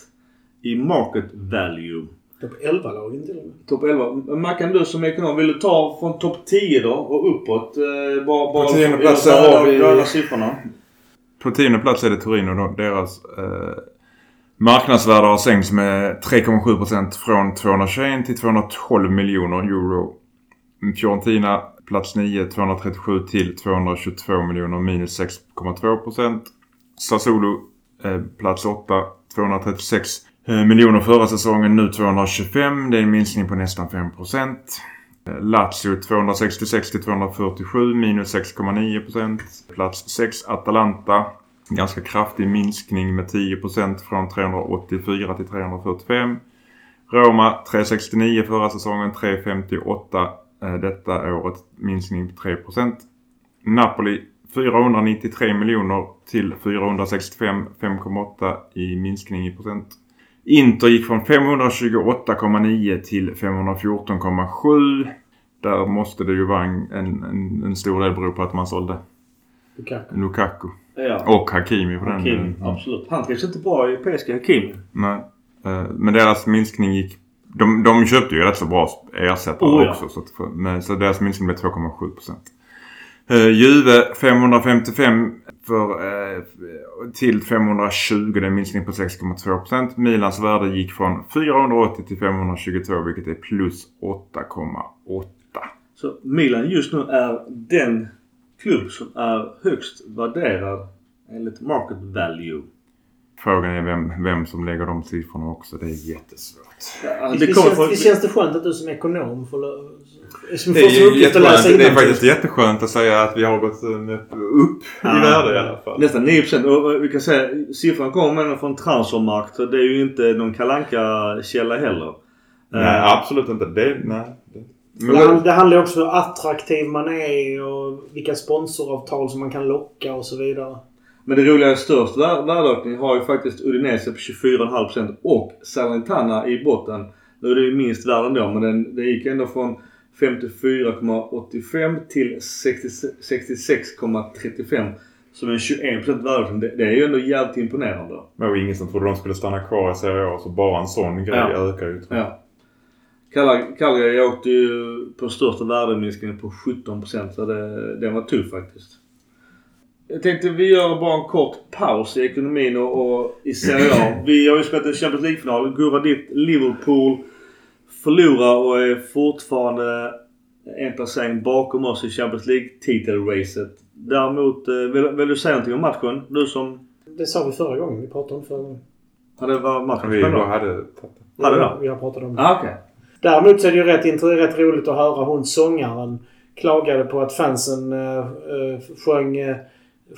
i market value. Topp 11-lagen till och med. Topp 11. Mackan du som ekonom, vill du ta från topp 10 då och uppåt? Eh, bara, bara på tionde plats har vi... Röda siffrorna. På tionde plats är det Torino då. Deras eh, marknadsvärde har sänkts med 3,7% från 221 till 212 miljoner euro. Fiorentina plats 9 237 till 222 miljoner minus 6,2%. Sassuolo eh, plats 8 236 Eh, Eh, miljoner förra säsongen, nu 225. Det är en minskning på nästan 5 procent. Eh, Lazio 266 till 247 minus 6,9 procent. Plats 6 Atalanta. Ganska kraftig minskning med 10 procent från 384 till 345. Roma 369 förra säsongen, 358 eh, detta året. Minskning på 3 procent. Napoli 493 miljoner till 465, 5,8 i minskning i procent. Inter gick från 528,9 till 514,7. Där måste det ju vara en, en, en stor del bero på att man sålde Lukaku. Lukaku. Ja. Och Hakimi på Hakimi, den. Absolut. Han trivs inte bra i PSG, Hakimi. Nej. Eh, men deras minskning gick... De, de köpte ju rätt så bra ersättare Oh, ja. också. Så, att, men, så deras minskning blev 2,7 procent. Uh, Juve 555 för, uh, till 520. Det är en minskning på 6,2 procent. Milans värde gick från 480 till 522 vilket är plus 8,8. Så Milan just nu är den klubb som är högst värderad enligt market value. Frågan är vem, vem som lägger de siffrorna också. Det är jättesvårt. Alltså, Det, det känns, från... det känns det skönt att du som ekonom får, som Det är, ju att läsa det är faktiskt jätteskönt att säga att vi har gått eh, upp Ja. i värde i alla fall. Nästan 9% och vi kan säga siffran kommer från Transfermarkt så det är ju inte någon kalanka källa heller. Nej, Eh, absolut inte. Det, nej. Det- Det, det handlar ju också om hur attraktiv man är och vilka sponsoravtal som man kan locka och så vidare. Men det roliga är störst vär- värdeökning har ju faktiskt Udinese på 24,5% och Salernitana i botten. Nu är det ju minst värd ändå men den, det gick ändå från 54,85 till 60 66,35. Som en 21% värdeökning. Det, det är ju ändå jävligt imponerande. Det var ingen som trodde de skulle stanna kvar i Serie A så bara en sån grej Ja. ökar ju. Ja. Cagliari åkte ju på största värdeminskningen på 17% så det, den var tuff faktiskt. Jag tänkte vi gör bara en kort paus i ekonomin och, och i Serie A. Vi har ju spelat en Champions League-final. Gurra ditt Liverpool förlorar och är fortfarande en placering bakom oss i Champions League-titelracet. Däremot, eh, vill, vill du säga någonting om matchen? Du som... Det sa vi förra gången. Vi pratade om det förra gången. Hade var matchen Vi bara hade tagit det. Hade det? Vi har pratat om det. Ah, okej. Däremot så är det ju rätt, rätt roligt att höra hon sångaren klagade på att fansen eh, sjöng,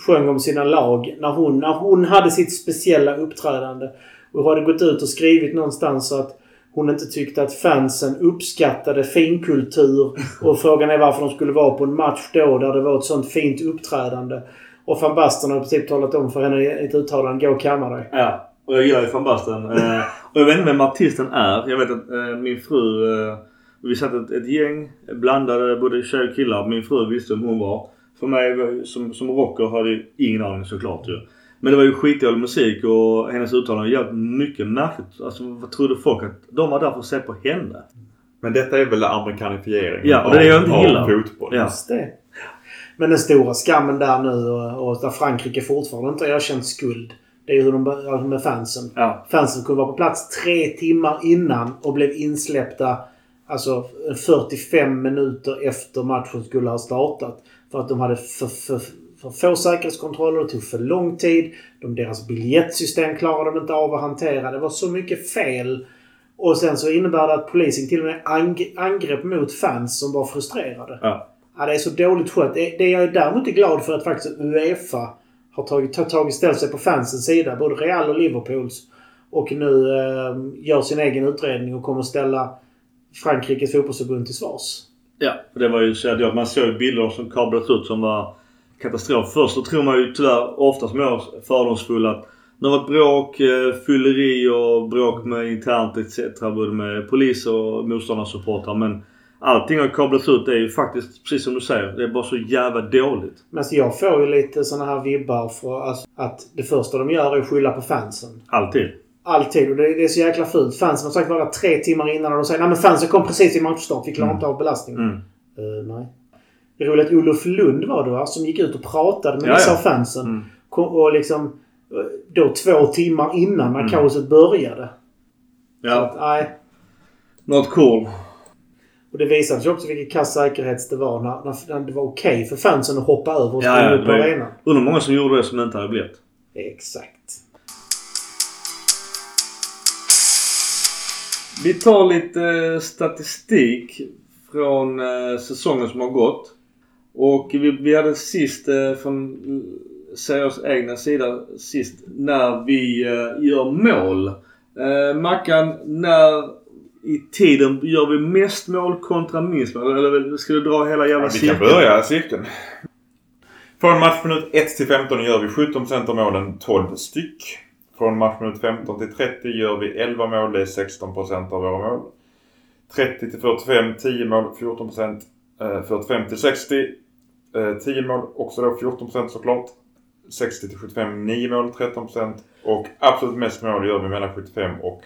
sjöng om sina lag när hon, när hon hade sitt speciella uppträdande. Och hade gått ut och skrivit någonstans att hon inte tyckte att fansen uppskattade finkultur. Och frågan är varför de skulle vara på en match då där det var ett sånt fint uppträdande. Och van Basten har i princip talat om för henne i ett uttalande. Gå och kamma dig. Ja. Och jag gillar ju van Basten. Eh, och jag vet inte vem artisten är. Jag vet att eh, min fru... Eh, vi satt ett, ett gäng blandade både tjejer och killar. Min fru visste vem hon var. För mig som, som rocker hade jag ingen aning såklart ju. Men det var ju skitdålig musik och hennes uttalande var mycket märkligt. Alltså vad trodde folk att de var där för att se på henne? Men detta är väl amerikanifiering Ja, och det är jag inte av gillar. fotboll. Ja. Just det. Men den stora skammen där nu och, och där Frankrike fortfarande inte har erkänt skuld. Det är ju hur de med fansen. Ja. Fansen kunde vara på plats tre timmar innan och blev insläppta alltså 45 minuter efter matchen skulle ha startat. För att de hade för, för, för få säkerhetskontroller. Det tog för lång tid. De, deras biljettsystem klarade de inte av att hantera. Det var så mycket fel. Och sen så innebär det att polisen till och med ang- angrepp mot fans som var frustrerade. Ja. Ja, det är så dåligt skött. Det, det jag är däremot är glad för att faktiskt Uefa har tagit, har tagit ställt sig på fansens sida. Både Real och Liverpools. Och nu eh, gör sin egen utredning och kommer ställa Frankrikes fotbollsförbund till svars. Ja, det var ju så att man såg bilder som kablades ut som var katastrof. Först så tror man ju tyvärr ofta som jag fördomsfull att det har varit bråk, eh, fylleri och bråk med internt etc. Både med polis och motståndarsupportrar. Men allting har kablats ut. Det är ju faktiskt precis som du säger. Det är bara så jävla dåligt. Men så jag får ju lite såna här vibbar för alltså, att det första de gör är att skylla på fansen. Alltid. Alltid. Och det, det är så jäkla fult. Fansen har sagt bara tre timmar innan och de säger nej men fansen kom precis i matchstart. Vi klarar inte av belastningen. Mm. Eh, nej. Det roligt att Olof Lund var det va? Som gick ut och pratade med Ja, vissa ja. av fansen. Mm. Och liksom... eh, Då två timmar innan när Mm. kaoset började. Så Ja. att, nej. Not cool. Och det visade sig också vilken kass säkerhet det var när, när, det var okej för fansen att hoppa över och Ja, springa ja, upp på arenan. Undrar många som gjorde det som inte hade blivit. Exakt. Vi tar lite eh, statistik från eh, säsongen som har gått. Och vi, vi hade sist eh, från eh, Seriös egna sida sist när vi eh, gör mål. Eh, Mackan, när i tiden gör vi mest mål kontra minst mål? Eller ska du dra hela jävla Ja, vi kan cirkeln? börja cirkeln. Från matchminut 1 till 15 gör vi 17% av målen, 12 styck. Från matchminut 15 till 30 gör vi 11 mål, det är 16% av våra mål. 30 till 45, 10 mål, 14%. Eh, 45 till 60, eh, 10 mål, också då 14% såklart. 60 till 75, 9 mål, 13%. Och absolut mest mål gör vi mellan 75 och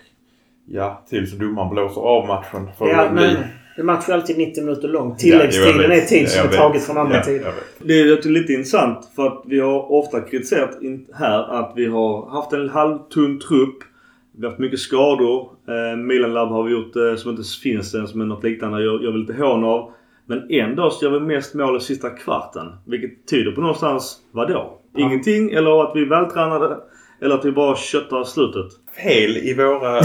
ja, tills domaren blåser av matchen. För Ja, men en match är alltid 90 minuter lång. Ja, Tilläggstiden jag är tid som är taget från andra Ja, tider. Det är lite intressant för att vi har ofta kritiserat här att vi har haft en halvtunn trupp. Vi har haft mycket skador. Eh, Milan Lab har vi gjort eh, som inte finns än, som är något liknande jag, jag vill lite hån av. Men ändå så gör vi mest mål i sista kvarten. Vilket tyder på någonstans, vadå? Ingenting? Eller att vi är vältränade? Eller att vi bara köttar slutet? fel i våra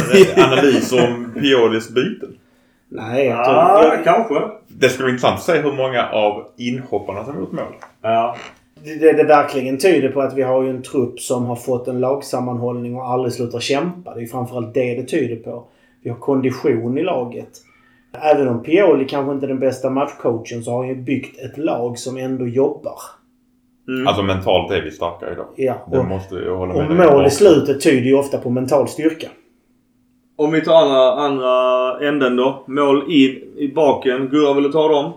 analyser om Piolis byten. Nej, jag Ja, tror, jag, kanske. Det skulle vara intressant att se hur många av inhopparna som gjort mål. Ja. det, det, det verkligen tyder på att vi har ju en trupp som har fått en lagsammanhållning och aldrig slutar kämpa. Det är framförallt det det tyder på. Vi har kondition i laget. Även om Pioli kanske inte är den bästa matchcoachen så har han ju byggt ett lag som ändå jobbar. Mm. Alltså mentalt är vi starka idag. Ja, Det och, måste jag hålla och med om. mål i slutet tyder ju ofta på mental styrka. Om vi tar andra, andra änden då. Mål in i baken. Gurra, vill du ta dem?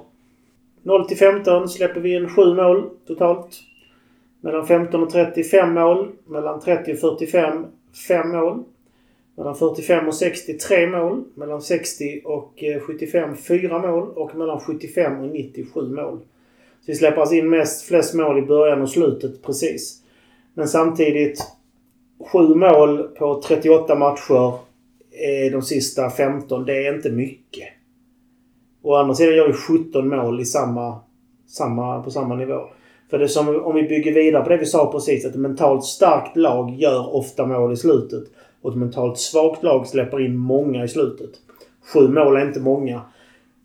0 till 15 släpper vi in 7 mål totalt. Mellan 15 och 30 5 mål. Mellan 30 och 45 5 mål. Mellan 45 och 60 3 mål. Mellan 60 och eh, 75 4 mål. Och mellan 75 och 97 mål. Så vi släpper alltså in mest, flest mål i början och slutet precis. Men samtidigt 7 mål på 38 matcher de sista 15. Det är inte mycket. Å andra sidan gör vi 17 mål i samma, samma, på samma nivå. För det är som om vi bygger vidare på det vi sa precis. Att ett mentalt starkt lag gör ofta mål i slutet. Och ett mentalt svagt lag släpper in många i slutet. Sju mål är inte många.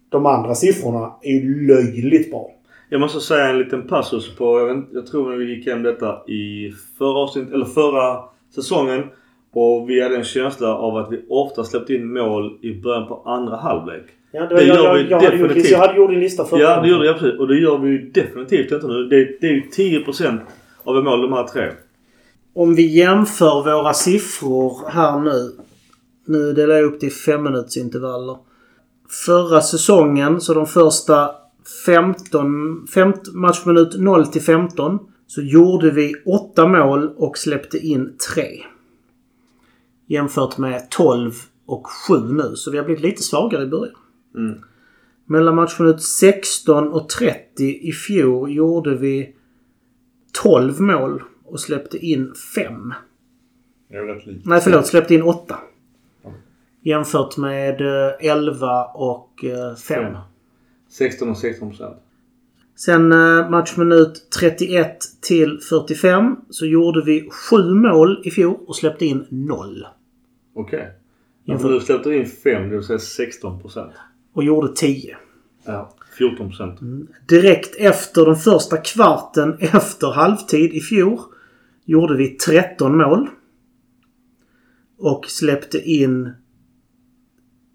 De andra siffrorna är ju löjligt bra. Jag måste säga en liten passus på, jag, vet, jag tror vi gick hem detta i förra avsnitt, eller förra säsongen. Och vi hade en känsla av att vi ofta släppte in mål i början på andra halvlek. Ja, det Det jag, gör vi jag, hade gjort, definitivt. jag hade gjort en lista förra Ja, det gjorde jag absolut. Och det gör vi definitivt inte nu. Det, det är ju 10% av mål de här tre. Om vi jämför våra siffror här nu. Nu delar jag upp det i femminutsintervaller. Förra säsongen, så de första 15, 15 matchminut 0 till 15 så gjorde vi 8 mål och släppte in 3. Jämfört med 12 och 7 nu. Så vi har blivit lite svagare i början. Mm. Mellan matchminut 16 och 30 i fjol gjorde vi 12 mål och släppte in 5. Det är rätt. Nej, förlåt. Släppte in 8. Jämfört med eh, 11 och eh, 5. Fem. 16 och 16%. Sen eh, matchminut 31 till 45 så gjorde vi 7 mål i fjol och släppte in 0. Okej. Jämfört- Alltså du släppte in 5, det vill säga 16%. Och gjorde 10. Ja. 14%. Direkt efter den första kvarten efter halvtid i fjol gjorde vi 13 mål. Och släppte in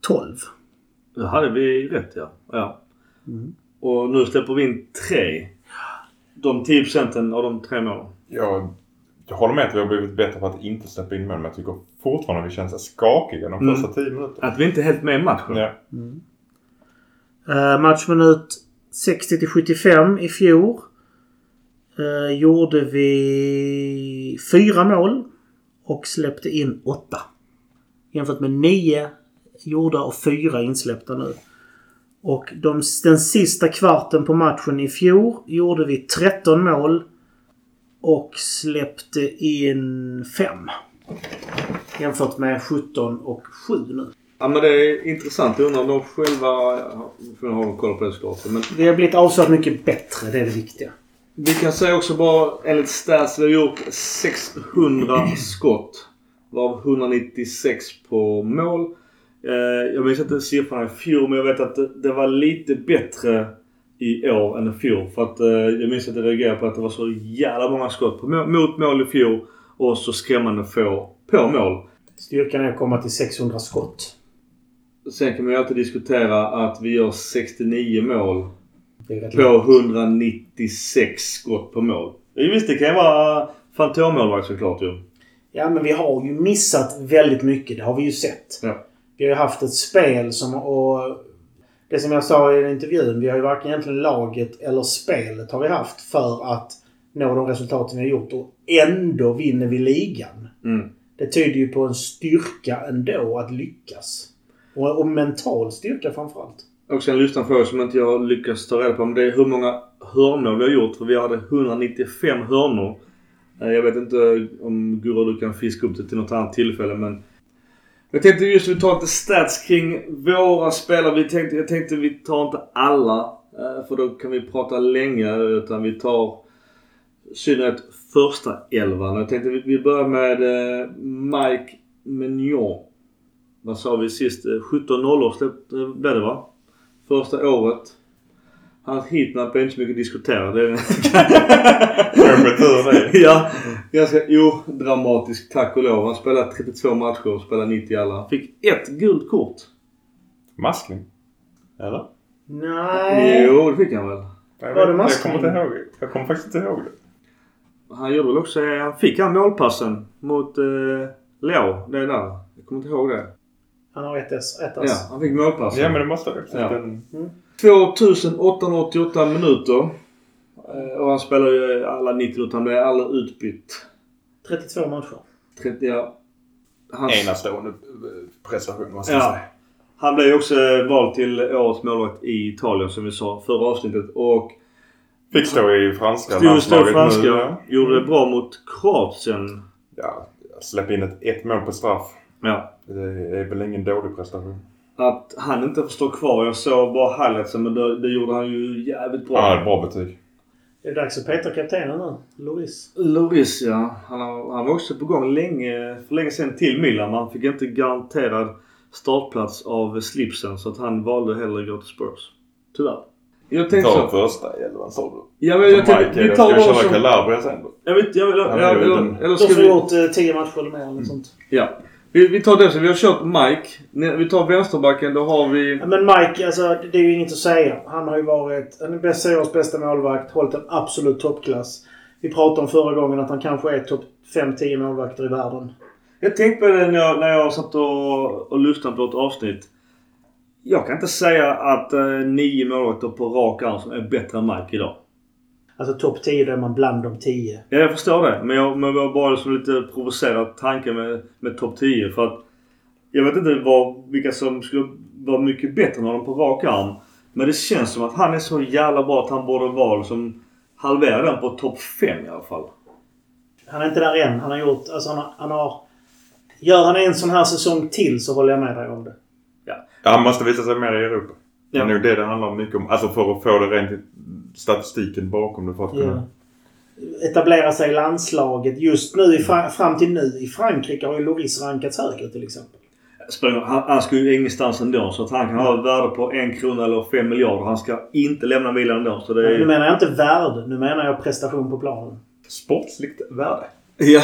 12. Då hade vi rätt ja. ja. Och nu släpper vi in 3. De 10 procenten av de tre målen. Jag, jag håller med att vi har blivit bättre på att inte släppa in mål men jag tycker fortfarande att vi känns skakiga de Mm. första 10 minuterna. Att vi inte är helt med i matchen. Ja. Uh, matchminut 60 till 75 i fjol eh, gjorde vi fyra mål och släppte in åtta. Jämfört med nio gjorda och fyra insläppta nu. Och de, den sista kvarten på matchen i fjol gjorde vi 13 mål och släppte in fem. Jämfört med 17 och 7 nu. Ja men det är intressant. Jag undrar om de själva... ja, Får ha koll på det såklart. Men Vi har blivit avsevärt mycket bättre. Det är det viktiga. Vi kan säga också bara enligt stats vi har gjort 600 skott. Varav 196 på mål. Eh, jag minns inte siffrorna i fjol men jag vet att det, det var lite bättre i år än i fjol. För att eh, jag minns att jag reagerade på att det var så jävla många skott på, mot mål i fjol och så skrämmande få på mål. Styrkan är att komma till 600 skott. Sen kan man ju alltid diskutera att vi gör 69 mål på lågt. 196 skott på mål. Visst, det kan ju vara fantommålvakt såklart ju. Ja, men vi har ju missat väldigt mycket. Det har vi ju sett. Ja. Vi har ju haft ett spel som... Och det som jag sa i intervjun. Vi har ju varken egentligen laget eller spelet har vi haft för att nå de resultaten vi har gjort. Och ändå vinner vi ligan. Mm. Det tyder ju på en styrka ändå att lyckas. Och, och mental styrka framförallt. Också en fråga som inte jag lyckas ta reda på. Men det är hur många hörnor vi har gjort. För vi hade 195 hörnor. Eh, jag vet inte om Gurra du kan fiska upp det till något annat tillfälle men jag tänkte just vi tar lite stats kring våra spelare. Vi tänkte, jag tänkte vi tar inte alla. Eh, för då kan vi prata länge. Utan vi tar i synnerhet första elvan. Jag tänkte vi, vi börjar med eh, Mike Mignon. Vad sa vi sist? 17-0 blev det va? Första året. Hans heatmap är inte så mycket att diskutera. Det är Kanske tur det. ja, ganska odramatisk tack och lov. Han spelade 32 matcher och spelade 90 alla. Han fick ett gult kort. Maskning? Eller? Nej. Jo, det fick han väl. Jag, Var det vet- jag maskning? kommer inte ihåg. Jag kommer faktiskt inte ihåg det. Han gjorde väl också... Han fick han målpassen mot eh, Leo. Det är där. Jag kommer inte ihåg det. Han har ett S. Ett Ja, han fick målpassen. Ja men det måste också. Ja. Den, 2888 minuter. Eh, Och han spelar ju alla 90 minuter. Han blev aldrig utbytt. 32 matcher. 30, ja. Hans, enastående eh, prestation måste jag Ja. säga. Han blev ju också vald till årets målvakt i Italien som vi sa förra avsnittet. Och Fick stå i franska stod stå landslaget franska. nu, ja. Gjorde det bra mot Kroatien. Ja, släpp in ett, ett mål på straff. Ja. Det är väl ingen dålig prestation. Att han inte får stå kvar. Jag såg bara highlightsen men det, det gjorde han ju jävligt bra. Han ett bra betyg. Det är dags att peta kaptenen nu. Loris. Loris ja. Han, har, han var också på gång länge, för länge sedan till Milan. Man fick inte garanterad startplats av slipsen så att han valde hellre att gå till Spurs. Tyvärr. Jag tänkte så. första i elvan sa du. Ja, men jag tänkte, vi det. tar Ska vi köra. Calabria sen då? Jag vet, jag vill, Han ja, är ju eller, den- eller Då ska får vi vi... gjort eh, 10 matcher eller mer eller sånt. Ja. Vi, vi tar det så. Vi har kört Mike. När Vi tar vänsterbacken. Då har vi... Ja, Men Mike, alltså det är ju inget att säga. Han har ju varit en bäst seriös bästa målvakt. Hållit en absolut toppklass. Vi pratade om förra gången att han kanske är topp 5-10 målvakter i världen. Jag tänkte på det när jag, när jag satt och, och lyssnade på ett avsnitt. Jag kan inte säga att eh, nio målvakter på rak arm som är bättre än Mike idag. Alltså topp 10, då är man bland de 10. Ja, jag förstår det. Men jag, men jag var bara liksom lite provocerad tanke med, med topp 10. För att jag vet inte vad, vilka som skulle vara mycket bättre än honom på rak arm. Men det känns som att han är så jävla bra att han borde vara liksom halvera den på topp 5 i alla fall. Han är inte där än. Han har gjort... Alltså han har... Han har gör han en sån här säsong till så håller jag med dig om det. Ja, han måste visa sig mer i Europa. Det är Ja. nog det det handlar mycket om. Alltså för att få det rent statistiken bakom det för att kunna... Etablera sig i landslaget. Just nu, i Fra- fram till nu, i Frankrike har ju Loris rankats högre till exempel. Spelar- Han, han ska ju ingenstans ändå. Så att han kan ha ett värde på en krona eller fem miljarder. Han ska inte lämna Milan ändå. Så det Nu är... menar jag inte värde. Nu menar jag prestation på planen. Sportsligt värde. Ja.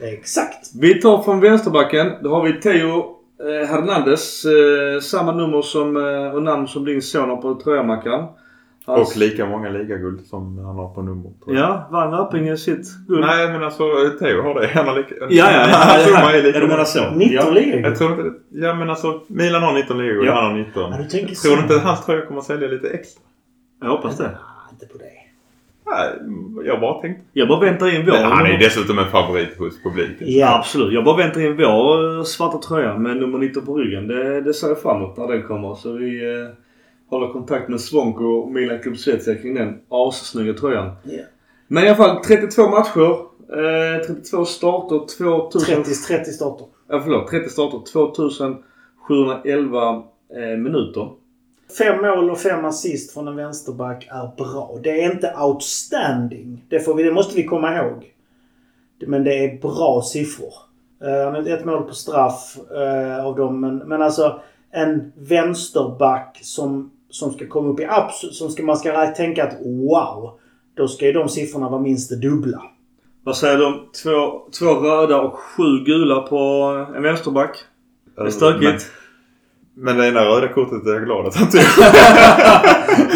Exakt. Vi tar från vänsterbacken. Då har vi Theo eh, Hernandez. Eh, samma nummer som, eh, och namn som din son har på tröjamackan. Hans- Och lika många ligaguld som han har på nummer. tror jag. Ja, vann Örpinge sitt guld? Nej men alltså Theo har det. Han har lika... Ja, ja, ja. Summa ja, är ja, du menar så. 19 ja. ligor. Jag tror inte. Ja men alltså Milan har 19 ligaguld. Ja. Han har 19. Ja, du tänker tror så. inte att hans tröja kommer att sälja lite extra. Jag hoppas det. Ah, inte på det. Nej, jag bara tänkte. Jag bara väntar in vår. Men han är dessutom en favorit hos publiken. Ja. Absolut. Jag bara väntar in vår eh, svarta tröja med nummer 19 på ryggen. Det, det ser jag fram emot när den kommer. Så vi eh, håller kontakt med Svonko och Milan Club Svezia kring den assnygga tröjan. Ja. Men i alla fall 32 matcher. Eh, 32 starter. 2000... 30, 30 starter. Ja, förlåt. 30 starter. 2711 eh, minuter. Fem mål och fem assist från en vänsterback är bra. Det är inte outstanding. Det, får vi, det måste vi komma ihåg. Men det är bra siffror. Eh, Han ett mål på straff eh, av dem. Men, men alltså en vänsterback som, som ska komma upp i abs... Som ska, man ska tänka att wow. Då ska ju de siffrorna vara minst det dubbla. Vad säger du om två, två röda och sju gula på en vänsterback? Det är stökigt. Men, men det ena röda kortet är jag glad att han tog.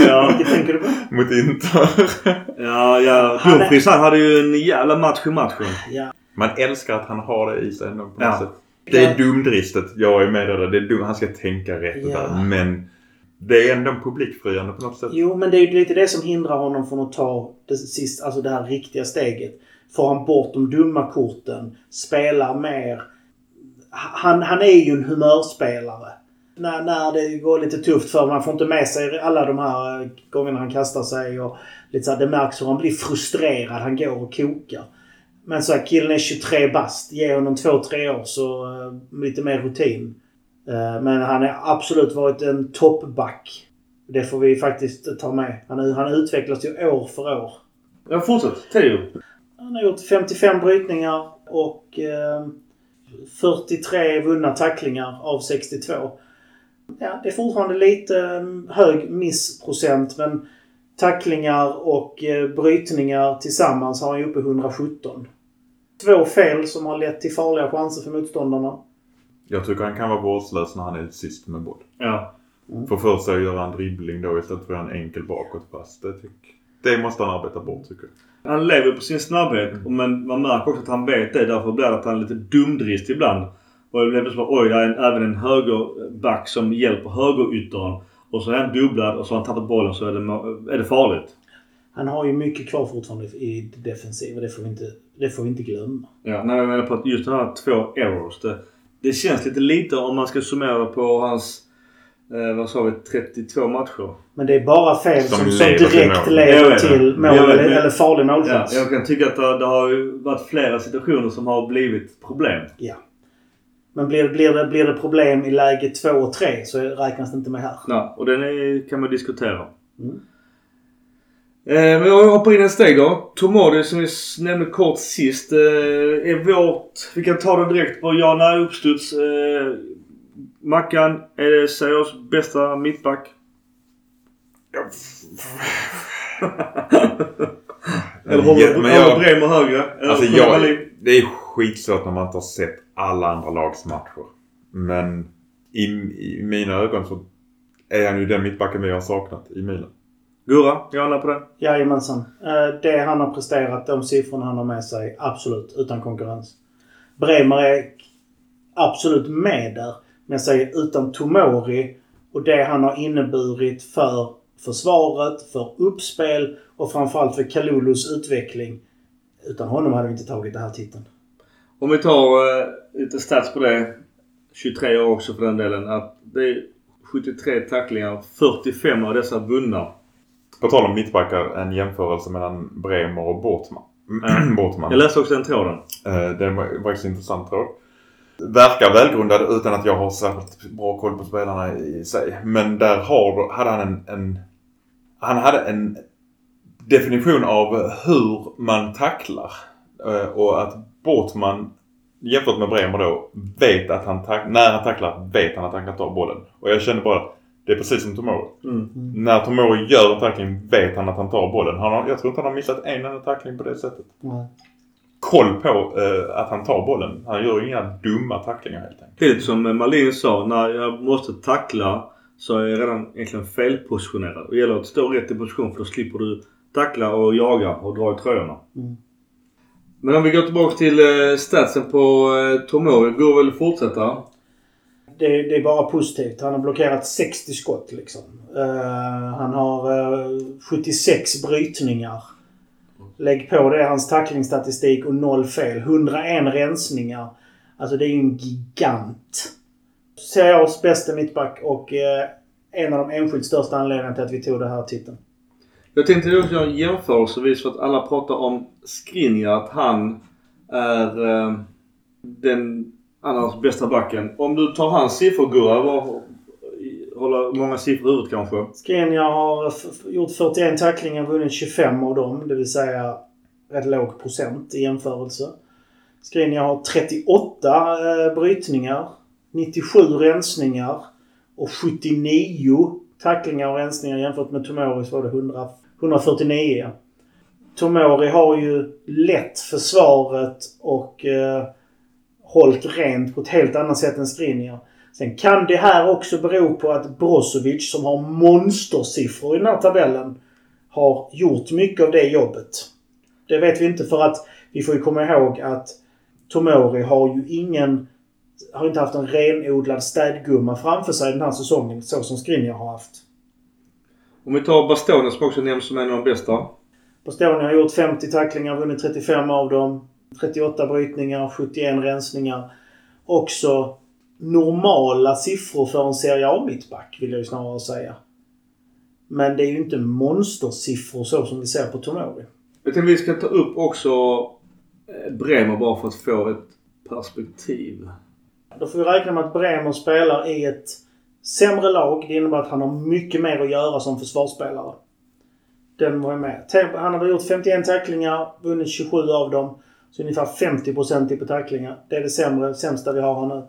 Ja, Vilket tänker du på? Mot Inter. ja, ja. Dumfries han hade ju en jävla match i matchen. Ja. Man älskar att han har det i sig ändå på något Ja. sätt. Det är dumdristet. Jag är med där. Det är dum. Han ska tänka rätt Ja. där. Men det är ändå publikfriande på något sätt. Jo, men det är ju lite det som hindrar honom från att ta det, sist, alltså det här riktiga steget. Får han bort de dumma korten, spelar mer. Han, han är ju en humörspelare. När, när det går lite tufft för man får inte med sig alla de här eh, gångerna han kastar sig. Och lite så här, det märks hur han blir frustrerad. Han går och kokar. Men så här, killen är 23 bast. Ge honom 2-3 år så eh, lite mer rutin. Eh, men han har absolut varit en toppback. Det får vi faktiskt ta med. Han, han utvecklas ju år för år. Ja, fortsätt. Theo. Han har gjort 55 brytningar och eh, 43 vunna tacklingar av 62. Ja, det är fortfarande lite eh, hög missprocent men tacklingar och eh, brytningar tillsammans har han ju uppe i 117. Två fel som har lett till farliga chanser för motståndarna. Jag tycker han kan vara vårdslös när han är sist med boll. Ja. För först så gör han dribbling då istället för en enkel bakåtpass. Det, det måste han arbeta bort tycker jag. Han lever på sin snabbhet. Men man märker också att han vet det. Därför blir det att han är lite dumdrist ibland. Och det blir bara, oj, det är en, även en högerback som hjälper högeryttern. Och så är han dubblad och så har han tappat bollen så är det, är det farligt. Han har ju mycket kvar fortfarande i defensiv och det får vi inte, det får vi inte glömma. Ja, nej, jag menar på att just de här två errors. Det, det känns lite lite om man ska summera på hans, eh, vad sa vi, 32 matcher. Men det är bara fel Som som, som, direkt leder till mål eller, farlig Ja, målchans. jag kan tycka att det, det har ju varit flera situationer som har blivit problem. Ja. Men blir, blir, det, blir det problem i läge 2 och 3 så räknas det inte med här. Ja, och den är, kan man diskutera. Mm. Eh, men jag hoppar in ett steg då. Tomori som vi nämnde kort sist. Eh, är vårt... Vi kan ta det direkt på ja nej uppstuds. Eh, Mackan, är det seriös bästa mittback? Eller håller men håller Bremer högre? Eller Alltså jag, det är skitsvårt när man inte har sett alla andra lags matcher. Men i, i mina ögon så är han ju den mittbacken vi har saknat i Milan. Gurra, ja nej på den? Jajamensan. Eh, Det han har presterat, de siffrorna han har med sig, absolut utan konkurrens. Bremer är absolut med där. Men jag säger utan Tomori och det han har inneburit för försvaret, för uppspel och framförallt för Kalulus utveckling. Utan honom hade vi inte tagit den här titeln. Om vi tar eh, lite stats på det. 23 år också för den delen. Att det är 73 tacklingar. 45 av dessa vunna. På tal om mittbackar, en jämförelse mellan Bremer och Bortman. Bortman. Jag läste också den tråden. Eh, Det var faktiskt en intressant tråd. Verkar välgrundad utan att jag har särskilt bra koll på spelarna i sig. Men där har, hade han en, en... Han hade en definition av hur man tacklar. Eh, Och att Bortman jämfört med Bremer då vet att han tack, när han tacklar vet han att han kan ta bollen. Och jag känner bara det är precis som Tomori. Mm. När Tomori gör en tackling vet han att han tar bollen. Han har, jag tror inte han har missat en enda tackling på det sättet koll på eh, att han tar bollen. Han gör inga dumma tacklingar helt enkelt. Det är lite som Malin sa. När jag måste tackla så är jag redan egentligen felpositionerad. Det gäller att stå rätt i position för då slipper du tackla och jaga och dra i tröjorna. Mm. Men om vi går tillbaka till eh, statsen på eh, Tomori. Går väl att fortsätta? Det, det är bara positivt. Han har blockerat 60 skott liksom. Uh, han har eh, uh, 76 brytningar. Lägg på det hans tacklingsstatistik och noll fel. 101 rensningar. Alltså det är ju en gigant. Serie A's bästa mittback och uh, en av de enskilt största anledningarna till att vi tog den här titeln. Jag tänkte också göra en jämförelse för att alla pratar om Skriniar. Att han är den annars bästa backen. Om du tar hans siffror Gurra. Hålla många siffror i huvudet kanske. Skriniar har gjort 41 tacklingar och vunnit 25 av dem. Det vill säga rätt låg procent i jämförelse. Skriniar har 38 eh, brytningar, 97 rensningar och 79 tacklingar och rensningar jämfört med Tomori så var det 100, 149. Tomori har ju lett försvaret och eh, hållit rent på ett helt annat sätt än Skriniar. Sen kan det här också bero på att Brozovic som har monstersiffror i den här tabellen har gjort mycket av det jobbet. Det vet vi inte för att vi får ju komma ihåg att Tomori har ju ingen har inte haft en renodlad städgumma framför sig den här säsongen så som Skriniar har haft. Om vi tar Bastoni som också nämns som en av de bästa. Bastoni har gjort 50 tacklingar, vunnit 35 av dem. 38 brytningar, 71 rensningar. Också normala siffror för en Serie A-mittback vill jag ju snarare säga. Men det är ju inte monstersiffror så som vi ser på Tomori. Jag tänkte vi ska ta upp också eh, Bremer bara för att få ett perspektiv. Då får vi räkna med att Bremer spelar i ett sämre lag. Det innebär att han har mycket mer att göra som försvarsspelare. Den var jag med. Han har gjort 51 tacklingar, vunnit 27 av dem. Så ungefär 50% på tacklingar. Det är det sämre, sämsta vi har här nu.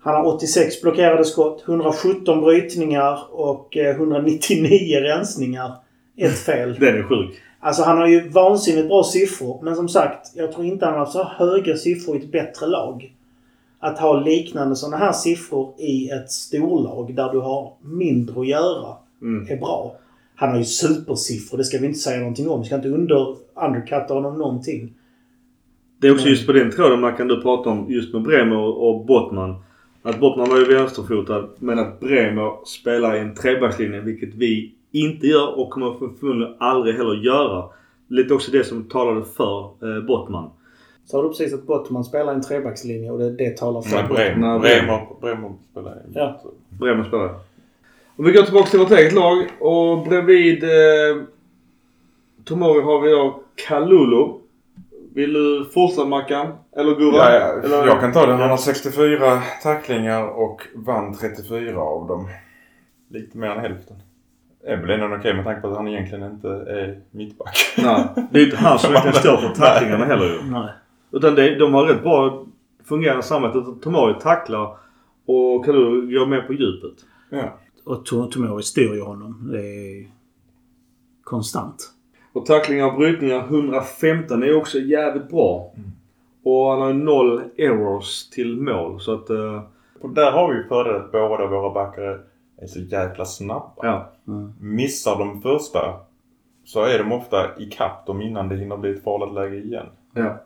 Han har 86 blockerade skott, 117 brytningar och eh, 199 rensningar. Ett fel. Den är sjuk. Alltså han har ju vansinnigt bra siffror. Men som sagt, jag tror inte han har haft så höga siffror i ett bättre lag. Att ha liknande sådana här siffror i ett storlag där du har mindre att göra Mm. är bra. Han har ju supersiffror, det ska vi inte säga någonting om. Vi ska inte under, undercutta honom någonting. Det är också just på den tråden man kan du prata om just med Bremer och Bottman. Att Bottman var ju vänsterfotad men att Bremer spelar i en trebackslinje vilket vi inte gör och kommer förmodligen aldrig heller göra. Lite också det som talade för eh, Bottman. Sa du precis att Bottman spelar i en trebackslinje och det, det talar för Nej, Bremer, Bremer, Bremer spelar i Ja. Bremer spelar. Om vi går tillbaka till vårt eget lag och bredvid eh, Tomori har vi då Kalulu. Vill du fortsätta Mackan? Eller Gurra? Ja, ja, Eller, jag kan ta det. Han har 64 tacklingar och vann 34 av dem. Lite mer än hälften. är väl ändå okej med tanke på att han egentligen inte är mittback. Nej, det är inte han som egentligen står för tacklingarna heller ju. Nej. Utan det, de har rätt bra fungerande samarbete. Tomori tacklar och Kalulu går med på djupet. Ja. Och To- Tomori styr ju honom. Det är konstant. Och tacklingar och brytningar 115 är också jävligt bra. Och han har ju noll errors till mål. Så att... eh, Och där har vi ju fördel att båda våra backar är så jäkla snabba. ja. Missar de första så är de ofta i kapp dem innan det hinner bli ett farligt läge igen. ja.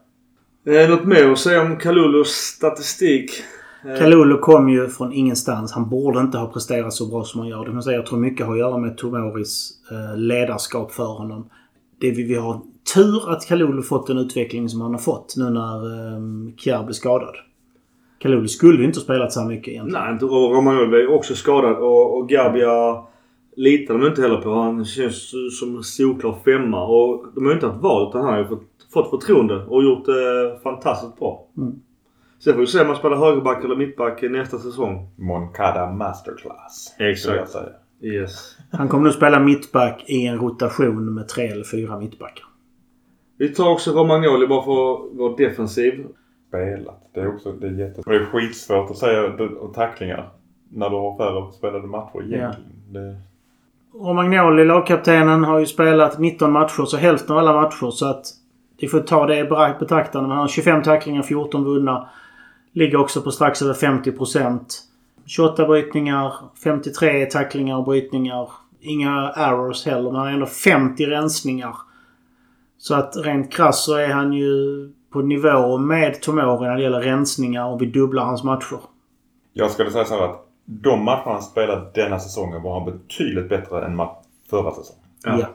Eh, något mer att säga om Kalulus statistik? Eh, Kalulu kom ju från ingenstans. Han borde inte ha presterat så bra som han gör. Det kan säga, jag tror mycket har att göra med Tomoris eh, ledarskap för honom. Det vi, vi har tur att Kalulu fått den utveckling som han har fått nu när eh, Kjär blev skadad. Kalulu skulle ju inte ha spelat så här mycket egentligen. Nej, inte- och Romagnoli är också skadad och, och Gabia litar de inte heller på. Han känns som en solklar femma. Och de har ju inte haft val utan han har ju fått, fått förtroende och gjort det fantastiskt bra. Mm. Sen får vi se om han spelar högerback eller mittback nästa säsong. Moncada Masterclass. Exakt. Yes. Han kommer nu spela mittback i en rotation med tre eller fyra mittbackar. Vi tar också Romagnoli bara för att vara defensiv. Spelat. Det är också det är jätte... och Det är skitsvårt att säga och tacklingar när du har färre spelade matcher egentligen. Det... Romagnoli, lagkaptenen, har ju spelat 19 matcher, så hälften av alla matcher. Så att vi får ta det i betraktande. Men han har 25 tacklingar, 14 vunna. Ligger också på strax över 50 procent. 28 brytningar, 53 tacklingar och brytningar. Inga errors heller, men han har ändå 50 rensningar. Så att rent krasst så är han ju på nivå med Tomori när det gäller rensningar och vi dubblar hans matcher. Jag skulle säga så här att de matcherna han spelade denna säsongen var han betydligt bättre än förra säsongen. Ja.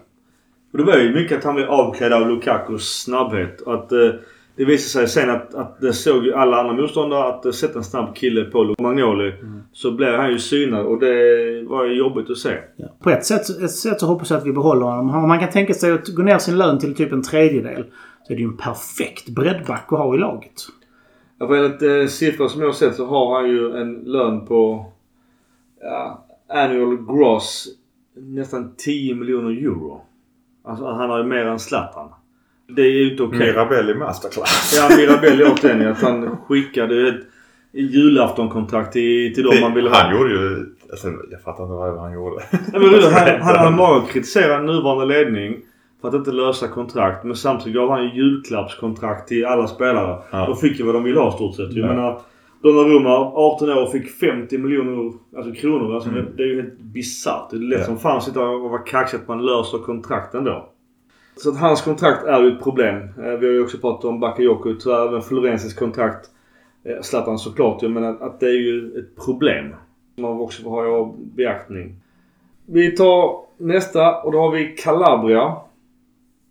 Och det var ju mycket att han blev avklädd av Lukakus snabbhet. Och att eh, det visade sig sen att, att det såg ju alla andra motståndare att sätta en snabb kille på Romagnoli. Så blev han ju synad och det var ju jobbigt att se. Ja. På ett sätt, ett sätt så hoppas jag att vi behåller honom. Om man kan tänka sig att gå ner sin lön till typ en tredjedel så är det ju en perfekt breddback att ha i laget. Ja, för enligt eh, siffror som jag har sett så har han ju en lön på ja, annual gross nästan 10 miljoner euro. Alltså han har ju mer än Zlatan. Det är ju inte okej. Mirabelli Masterclass. Ja, Mirabelli åt den. Att han skickade ett julaftonkontrakt till, till dem man ville ha. Han gjorde ju... Alltså, jag fattar inte vad han gjorde. Nej, men han, han hade mage att kritisera nuvarande ledning för att inte lösa kontrakt. Men samtidigt gav han ju julklappskontrakt till alla spelare. Ja. De fick ju vad de ville ha stort sett. Jag Ja. menar, Donnarumma, 18 år, fick 50 miljoner alltså kronor. Alltså, Mm. det, det är ju helt bisarrt. Det är lätt Ja. som fan att sitta och vara kaxig att man löser kontrakten då. Så att hans kontrakt är ju ett problem. Eh, Vi har ju också pratat om Bakayoko. Tyvärr även Florensis kontrakt. Eh, Zlatan såklart ju. Men att, att det är ju ett problem. Som man också får ha i beaktning. Vi tar nästa och då har vi Calabria.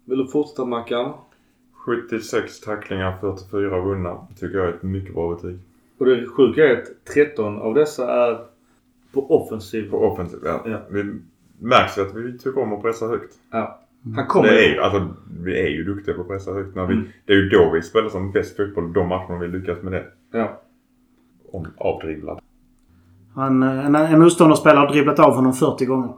Vill du fortsätta Mackan? 76 tacklingar, 44 vunna. Tycker jag är ett mycket bra betyg. Och det sjuka är att 13 av dessa är på offensiv. På offensiv, ja. Ja. Vi märks ju att vi tycker om att pressa högt. Ja. Han kommer Det är ju. alltså, vi är ju duktiga på att pressa högt. När vi, Mm. Det är ju då vi spelar som bäst fotboll. De matcherna vi lyckas med det. Ja. Om avdribblad. Han, en, en motståndarspelare har dribblat av honom 40 gånger.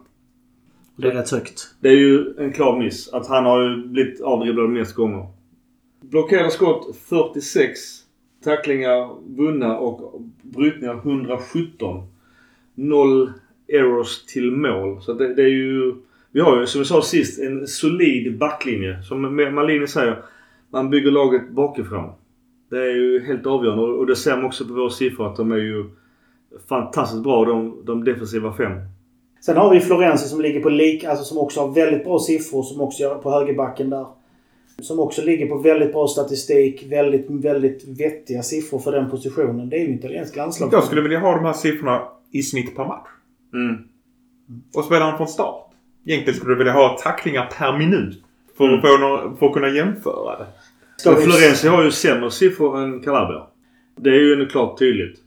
Det är rätt högt. Det är ju en klar miss. Att han har ju blivit avdribblad mest gånger. Blockerade skott 46. Tacklingar vunna och brytningar 117. Noll errors till mål. Så det, det är ju... Vi har ju som vi sa sist en solid backlinje. Som Malini säger. Man bygger laget bakifrån. Det är ju helt avgörande och det ser man också på våra siffror att de är ju fantastiskt bra de, de defensiva fem. Sen har vi Florenzi som ligger på lik, alltså som också har väldigt bra siffror som också gör på högerbacken där. Som också ligger på väldigt bra statistik. Väldigt, väldigt vettiga siffror för den positionen. Det är ju italiensk landslag. Jag skulle vilja ha de här siffrorna i snitt per match. Mm. Och spela han från start. Egentligen skulle du vilja ha tacklingar per minut. För, Mm. att, för att kunna jämföra det. Florenzi har ju sämre siffror än Calabria. Det är ju klart tydligt.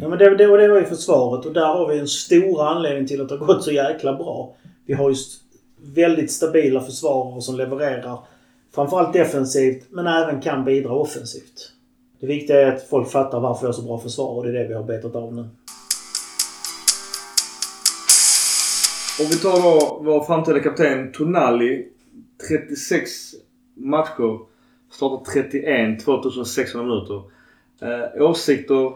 Ja, men det, det, och det var ju försvaret och där har vi en stor anledning till att det har gått så jäkla bra. Vi har ju väldigt stabila försvarare som levererar framförallt defensivt men även kan bidra offensivt. Det viktiga är att folk fattar varför vi har så bra försvar och det är det vi har betat av nu. Om vi tar då vår framtida kapten Tonali. 36 matcher. Startar 31, 2600 minuter. Eh, åsikter?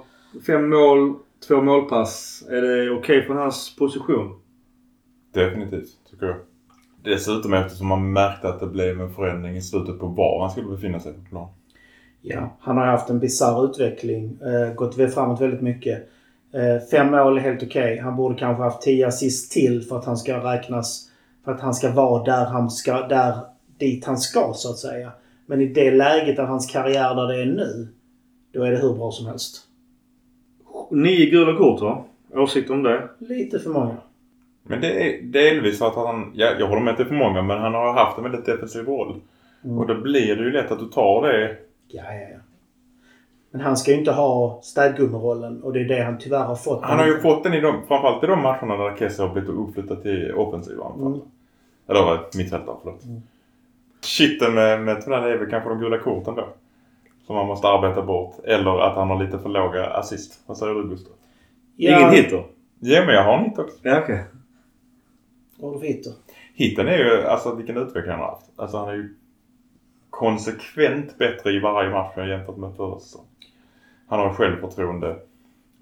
Fem mål, två målpass. Är det okej okay från hans position? Definitivt, tycker jag. Dessutom eftersom man märkte att det blev en förändring i slutet på var han skulle befinna sig på plan. Ja, han har haft en bizarr utveckling. Eh, gått framåt väldigt mycket. Eh, fem mål är helt okej. Okay. Han borde kanske haft tio assist till för att han ska räknas... För att han ska vara där han ska... Där, dit han ska så att säga. Men i det läget av hans karriär där det är nu. Då är det hur bra som helst. Nio gula kort va? Åsikter om det? Lite för många. Men det är delvis för att han... Ja, jag håller med att det är för många men han har haft en väldigt defensiv roll. Mm. Och då blir det ju lätt att du tar det. Ja, ja, ja. Men han ska ju inte ha städgummerollen och det är det han tyvärr har fått. Han har ju fått den i de, framförallt i de matcherna där Kessie har blivit uppflyttad till offensiva anfall. Mm. Eller mittfältare, förlåt. Mm. Shitten med, med Tonell är väl kanske de gula korten då. Som man måste arbeta bort. Eller att han har lite för låga assist. Vad säger du Gustav? Ja. Ingen hit då? Ja men jag har en hit också. Ja okej. Okay. Vad har du för hit då? Hitten är ju alltså vilken utveckling han har haft. Alltså han är ju konsekvent bättre i varje match jämfört med förra säsongen. Han har självförtroende.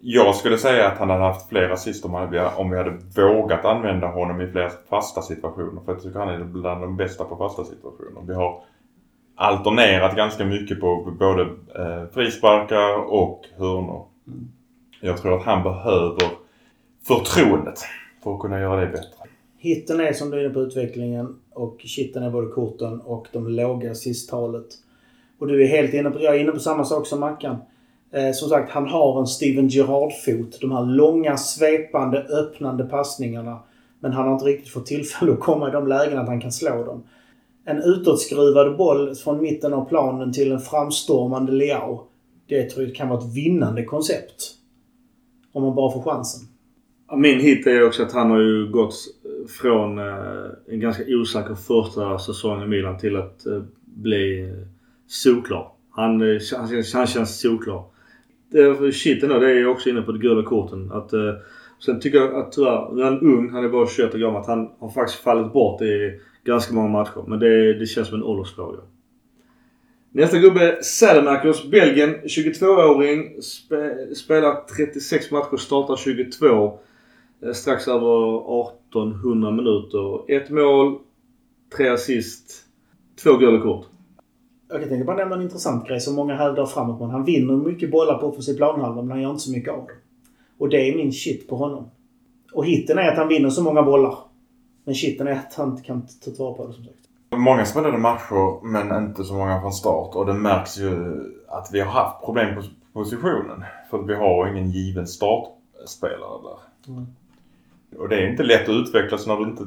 Jag skulle säga att han hade haft fler assist om, vi hade vågat använda honom i fler fasta situationer. För jag tycker han är bland de bästa på fasta situationer. Vi har alternerat ganska mycket på både eh, frisparkar och hörnor. Mm. Jag tror att han behöver förtroendet för att kunna göra det bättre. Hitten är som du är inne på utvecklingen och kitten är både korten och de låga sisttalet. Och du är helt inne på, jag är inne på samma sak som Mackan. Eh, som sagt, han har en Steven Gerrard-fot. De här långa, svepande, öppnande passningarna. Men han har inte riktigt fått tillfälle att komma i de lägena att han kan slå dem. En utåtskruvad boll från mitten av planen till en framstormande Leao. Det tror jag kan vara ett vinnande koncept. Om man bara får chansen. Min hit är också att han har ju gått från eh, en ganska osäker första säsong i Milan till att eh, bli eh, solklar. Han, han, han känns solklar Eh, shit ändå, det är jag också inne på de gula korten. Att, eh, sen tycker jag att tyvärr, är han ung, han är bara 21 år gammal. Han har faktiskt fallit bort i ganska många matcher. Men det, det känns som en åldersfråga. Nästa gubbe Sademakers, Belgien. 22-åring. Spe, spelar 36 matcher, startar 22. Eh, strax över 1800 minuter. Ett mål, tre assist, två gula kort. Jag kan tänka på nämna en intressant grej som många hävdar framåt. Men han vinner mycket bollar på offensiv planhalva men han gör inte så mycket av det. Och det är min shit på honom. Och hitten är att han vinner så många bollar. Men shitten är att han inte kan ta vara på det som sagt. Många spelade matcher men inte så många från start och det märks ju att vi har haft problem på positionen. För att vi har ingen given startspelare där. Mm. Och det är inte lätt att utvecklas när du inte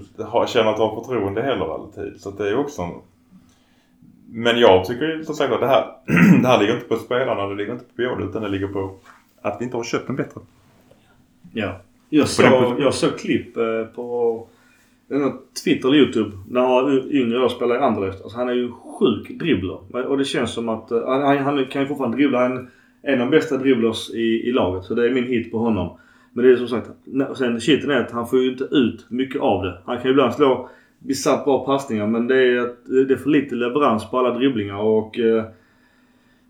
känner att du har förtroende heller alltid. Så det är också en men jag tycker som sagt att det här, det här ligger inte på spelarna, det ligger inte på Pioli utan det ligger på att vi inte har köpt en bättre. Ja. Jag såg, jag såg klipp eh, på Twitter eller Youtube när yngre år spelade i Anderlecht. Alltså han är ju sjuk dribbler. Och det känns som att eh, han, han kan ju fortfarande dribbla. Han är en av de bästa dribblers i, i laget. Så det är min hit på honom. Men det är som sagt, sen shiten är att han får ju inte ut mycket av det. Han kan ju ibland slå bisarrt bra passningar men det är, det är för lite leverans på alla dribblingar och... Eh,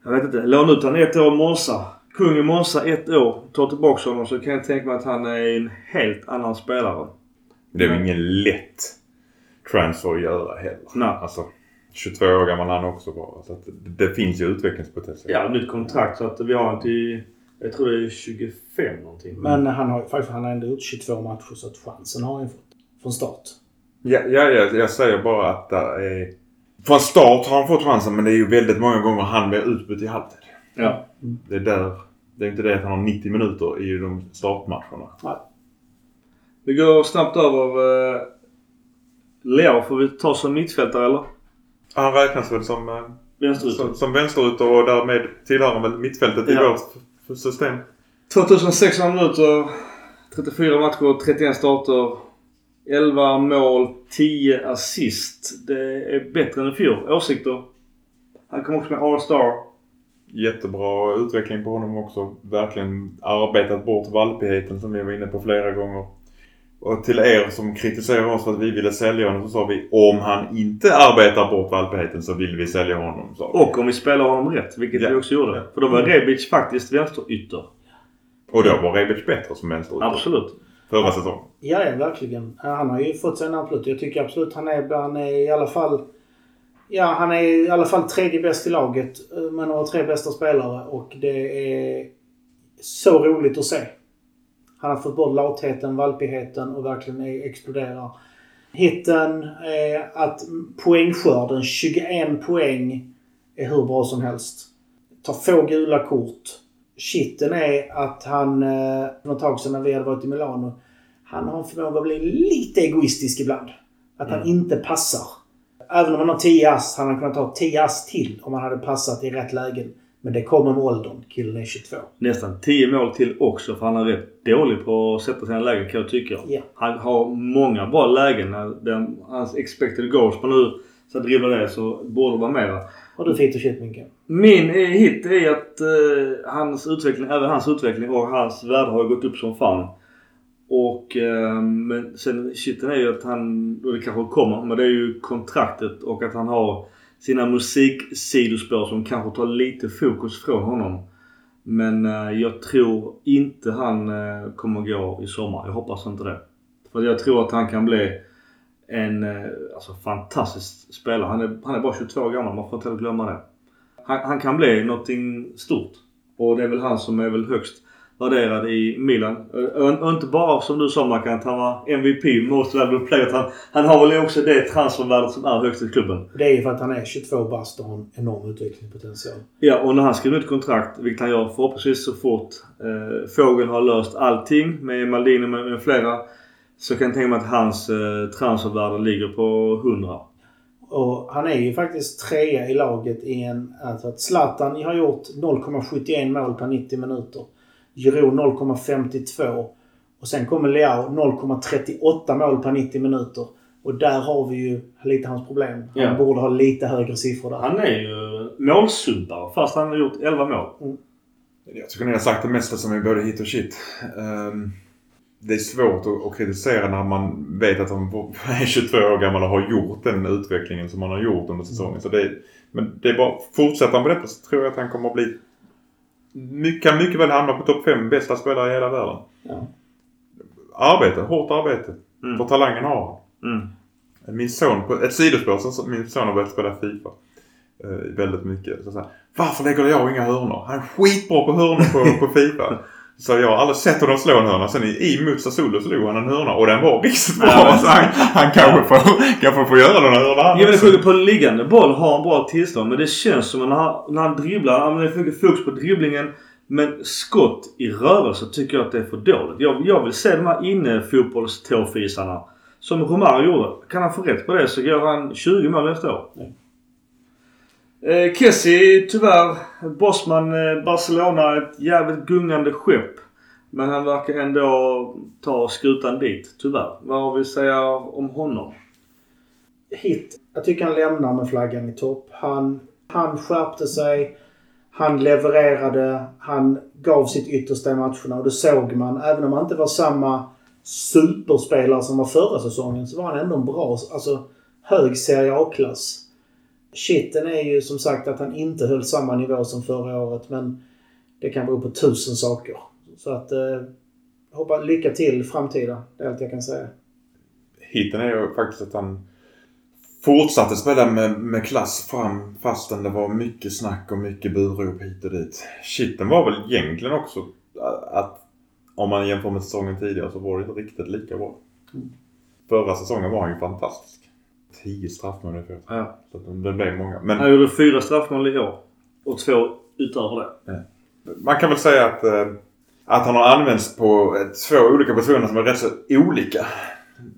jag vet inte. Låna ut han ett år Monza. Kung i Monza ett år. Ta tillbaka honom så kan jag tänka mig att han är en helt annan spelare. Det är väl ingen lätt transfer att göra heller. Nej. Alltså, 22 år gammal han också bara. Så att det, det finns ju utvecklingspotential. Ja, nytt kontrakt så att vi har en till... Jag tror det är 25 någonting. Men han har faktiskt han har ändå gjort 22 matcher så att chansen har han fått. Från start. Ja, ja, ja, jag säger bara att det är... Från start har han fått chansen men det är ju väldigt många gånger han blir utbytt i halvtid. Ja. Det är där... Det är inte det att han har 90 minuter i de startmatcherna. Nej. Vi går snabbt över... Uh, Leo får vi ta som mittfältare eller? Han räknas väl som... Uh, vänsterytter. Som, som vänsterytter och därmed tillhör han väl mittfältet ja. i vårt system. 2600 minuter. 34 matcher, 31 starter. 11 mål, 10 assist. Det är bättre än i fjol. Åsikter? Han kom också med All-Star. Jättebra utveckling på honom också. Verkligen arbetat bort valpigheten som vi var inne på flera gånger. Och till er som kritiserar oss för att vi ville sälja honom så sa vi om han inte arbetar bort valpigheten så vill vi sälja honom. Vi. Och om vi spelar honom rätt, vilket Ja. vi också gjorde. För då var Rebic faktiskt vänsterytter. Och då var Rebic bättre som vänsterytter Absolut förra säsongen. Ja, ja, verkligen. Han har ju fått sig en absolut. Jag tycker absolut han är, han är i alla fall... Ja, han är i alla fall tredje bäst i laget. eh, Men har tre bästa spelare och det är så roligt att se. Han har fått bort latheten, valpigheten och verkligen exploderar. Hitten är att poängskörden, 21 poäng, är hur bra som helst. Tar få gula kort. Shitten är att han, eh, för något tag sedan när vi hade varit i Milano, han har en förmåga att bli lite egoistisk ibland. Att han inte passar. Även om han har 10 ass, hade han kunnat ta 10 ass till om han hade passat i rätt lägen. Men det kommer med åldern. Killen är 22. Nästan 10 mål till också för han är rätt dålig på att sätta sina lägen kan jag tycka. Ja. Han har många bra lägen. när Den, hans expected goals på nu, så att dribbla det så borde det vara mera. Och du fick shit Minken. Min eh, hit är att eh, hans utveckling, även hans utveckling och hans värde har gått upp som fan. Och eh, men sen shiten är ju att han, och det kanske kommer, men det är ju kontraktet och att han har sina musiksidospår som kanske tar lite fokus från honom. Men eh, jag tror inte han eh, kommer gå i sommar. Jag hoppas inte det. För jag tror att han kan bli en eh, alltså, fantastisk spelare. Han är, han är bara 22 år gammal, man får inte glömma det. Han, han kan bli någonting stort. Och det är väl han som är väl högst värderad i Milan. Och, och inte bara som du sa Mackan, att han var MVP, Most Valuable Player. Han, han har väl också det transfervärdet som är högst i klubben. Det är ju för att han är 22 bast och har en enorm utvecklingspotential. Ja, och när han skriver ut kontrakt, vilket han gör förhoppningsvis så fort eh, Fågeln har löst allting med Maldini med, med flera. Så kan jag tänka mig att hans eh, transfervärde ligger på 100. Och han är ju faktiskt trea i laget i en... Alltså att Zlatan har gjort 0,71 mål per 90 minuter. Giroud 0,52. Och sen kommer Leao 0,38 mål per 90 minuter. Och där har vi ju lite hans problem. Han Ja. borde ha lite högre siffror där. Han är ju målsumpare fast han har gjort 11 mål. Jag tycker ni har sagt det mesta som är både hit och shit. Ehm, det är svårt att, kritisera när man vet att han är 22 år gammal och har gjort den utvecklingen som han har gjort under säsongen. Så det är, men det är bara, fortsätter han på detta så tror jag att han kommer att bli mycket, kan mycket väl hamna på topp 5 bästa spelare i hela världen. Ja. Arbete, hårt arbete. Mm. För talangen har han. Mm. Min son, på ett sidospår, så min son har börjat spela FIFA. Eh, väldigt mycket. Så så här, Varför lägger jag inga hörnor? Han är skitbra på hörnor på, på FIFA. Så jag har aldrig sett honom slå en hörna. Sen i, i mot Sassuolo slog han en hörna och den var riktigt bra. Ja, så han, han kanske, får, kanske får göra han Ja, men det också. sjuka på liggande boll har han bra tillstånd. Men det känns som att när han, när han dribblar, ja, är mycket fokus på dribblingen. Men skott i rörelse tycker jag att det är för dåligt. Jag, jag vill se de här inne-fotbollståfisarna. Som Romario gjorde. Kan han få rätt på det så gör han 20 mål nästa år. Eh, Kessie, tyvärr. Bosman, eh, Barcelona, ett jävligt gungande skepp. Men han verkar ändå ta skutan dit, tyvärr. Vad har vi att säga om honom? Hit. Jag tycker han lämnar med flaggan i topp. Han, han skärpte sig. Han levererade. Han gav sitt yttersta i matcherna. Och det såg man. Även om han inte var samma superspelare som var förra säsongen så var han ändå en bra, alltså hög Serie A-klass. Shitten är ju som sagt att han inte höll samma nivå som förra året men det kan bero på tusen saker. Så att eh, hoppas lycka till framtida. Det är allt jag kan säga. Hiten är ju faktiskt att han fortsatte spela med, med klass fram fastän det var mycket snack och mycket burop hit och dit. Shitten var väl egentligen också att om man jämför med säsongen tidigare så var det inte riktigt lika bra. Förra säsongen var han ju fantastisk. 10 straffmål i fjol. Ja. Så att det blev många. Men Han gjorde fyra straffmål i år. Och två utöver det. man kan väl säga att, eh, att han har använts på eh, två olika positioner som är rätt så olika.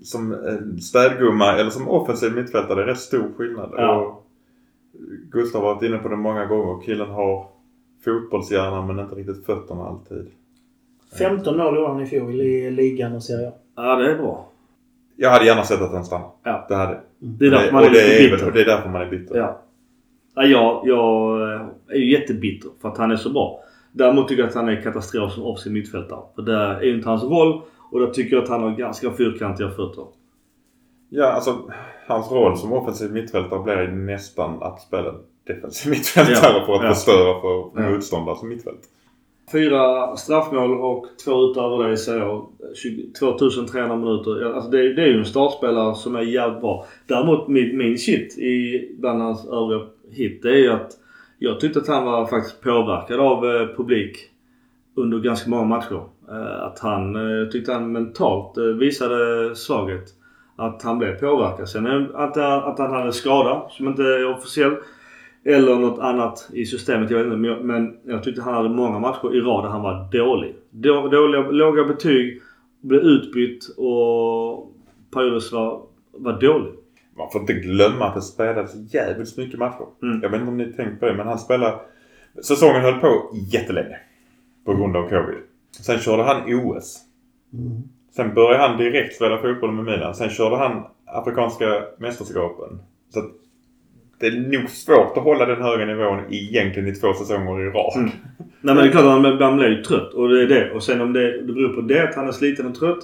Som städgumma eller som offensiv mittfältare. Det är rätt stor skillnad. Ja. Och Gustav har varit inne på det många gånger. Killen har fotbollshjärna men inte riktigt fötterna alltid. 15 mål gjorde han i fjol i ligan och Serie A. Ja, det är bra. Jag hade gärna sett att han stannade. Ja. Det hade Det är därför man är och det lite är, bitter. väl- det är därför man är bitter. Ja. ja jag, jag eh, är ju jättebitter för att han är så bra. Däremot tycker jag att han är katastrof som offensiv mittfältare. För det är ju inte hans roll. Och då tycker jag att han har ganska fyrkantiga fötter. Ja, alltså hans roll som offensiv mittfältare blir nästan att spela defensiv mittfältare Ja, för att ja. förstöra för Ja. motståndare som mittfält. Fyra straffmål och två utöver det säger jag 2300 minuter. Alltså det, det är ju en startspelare som är jävligt bra. Däremot min, min shit i bland hans övriga hit det är ju att jag tyckte att han var faktiskt påverkad av eh, publik under ganska många matcher. Eh, att han eh, tyckte han mentalt eh, visade svaghet. Att han blev påverkad. Sen att, att han hade skada som inte är officiell. Eller något annat i systemet. Jag vet inte. Men jag, men jag tyckte han hade många matcher i rad där han var dålig. Då, dåliga, låga betyg. Blev utbytt och periodvis var, var dålig. Man får inte glömma att det spelades jävligt mycket matcher. Mm. Jag vet inte om ni tänkt på det men han spelade... Säsongen höll på jättelänge. På grund av covid. Sen körde han OS. Mm. Sen började han direkt spela fotboll med Milan. Sen körde han Afrikanska mästerskapen. Så att det är nog svårt att hålla den höga nivån egentligen i två säsonger i rad. Mm. Nej men det är klart att han, han blir ju trött. Och det är det. Och sen om det, det beror på det att han är sliten och trött.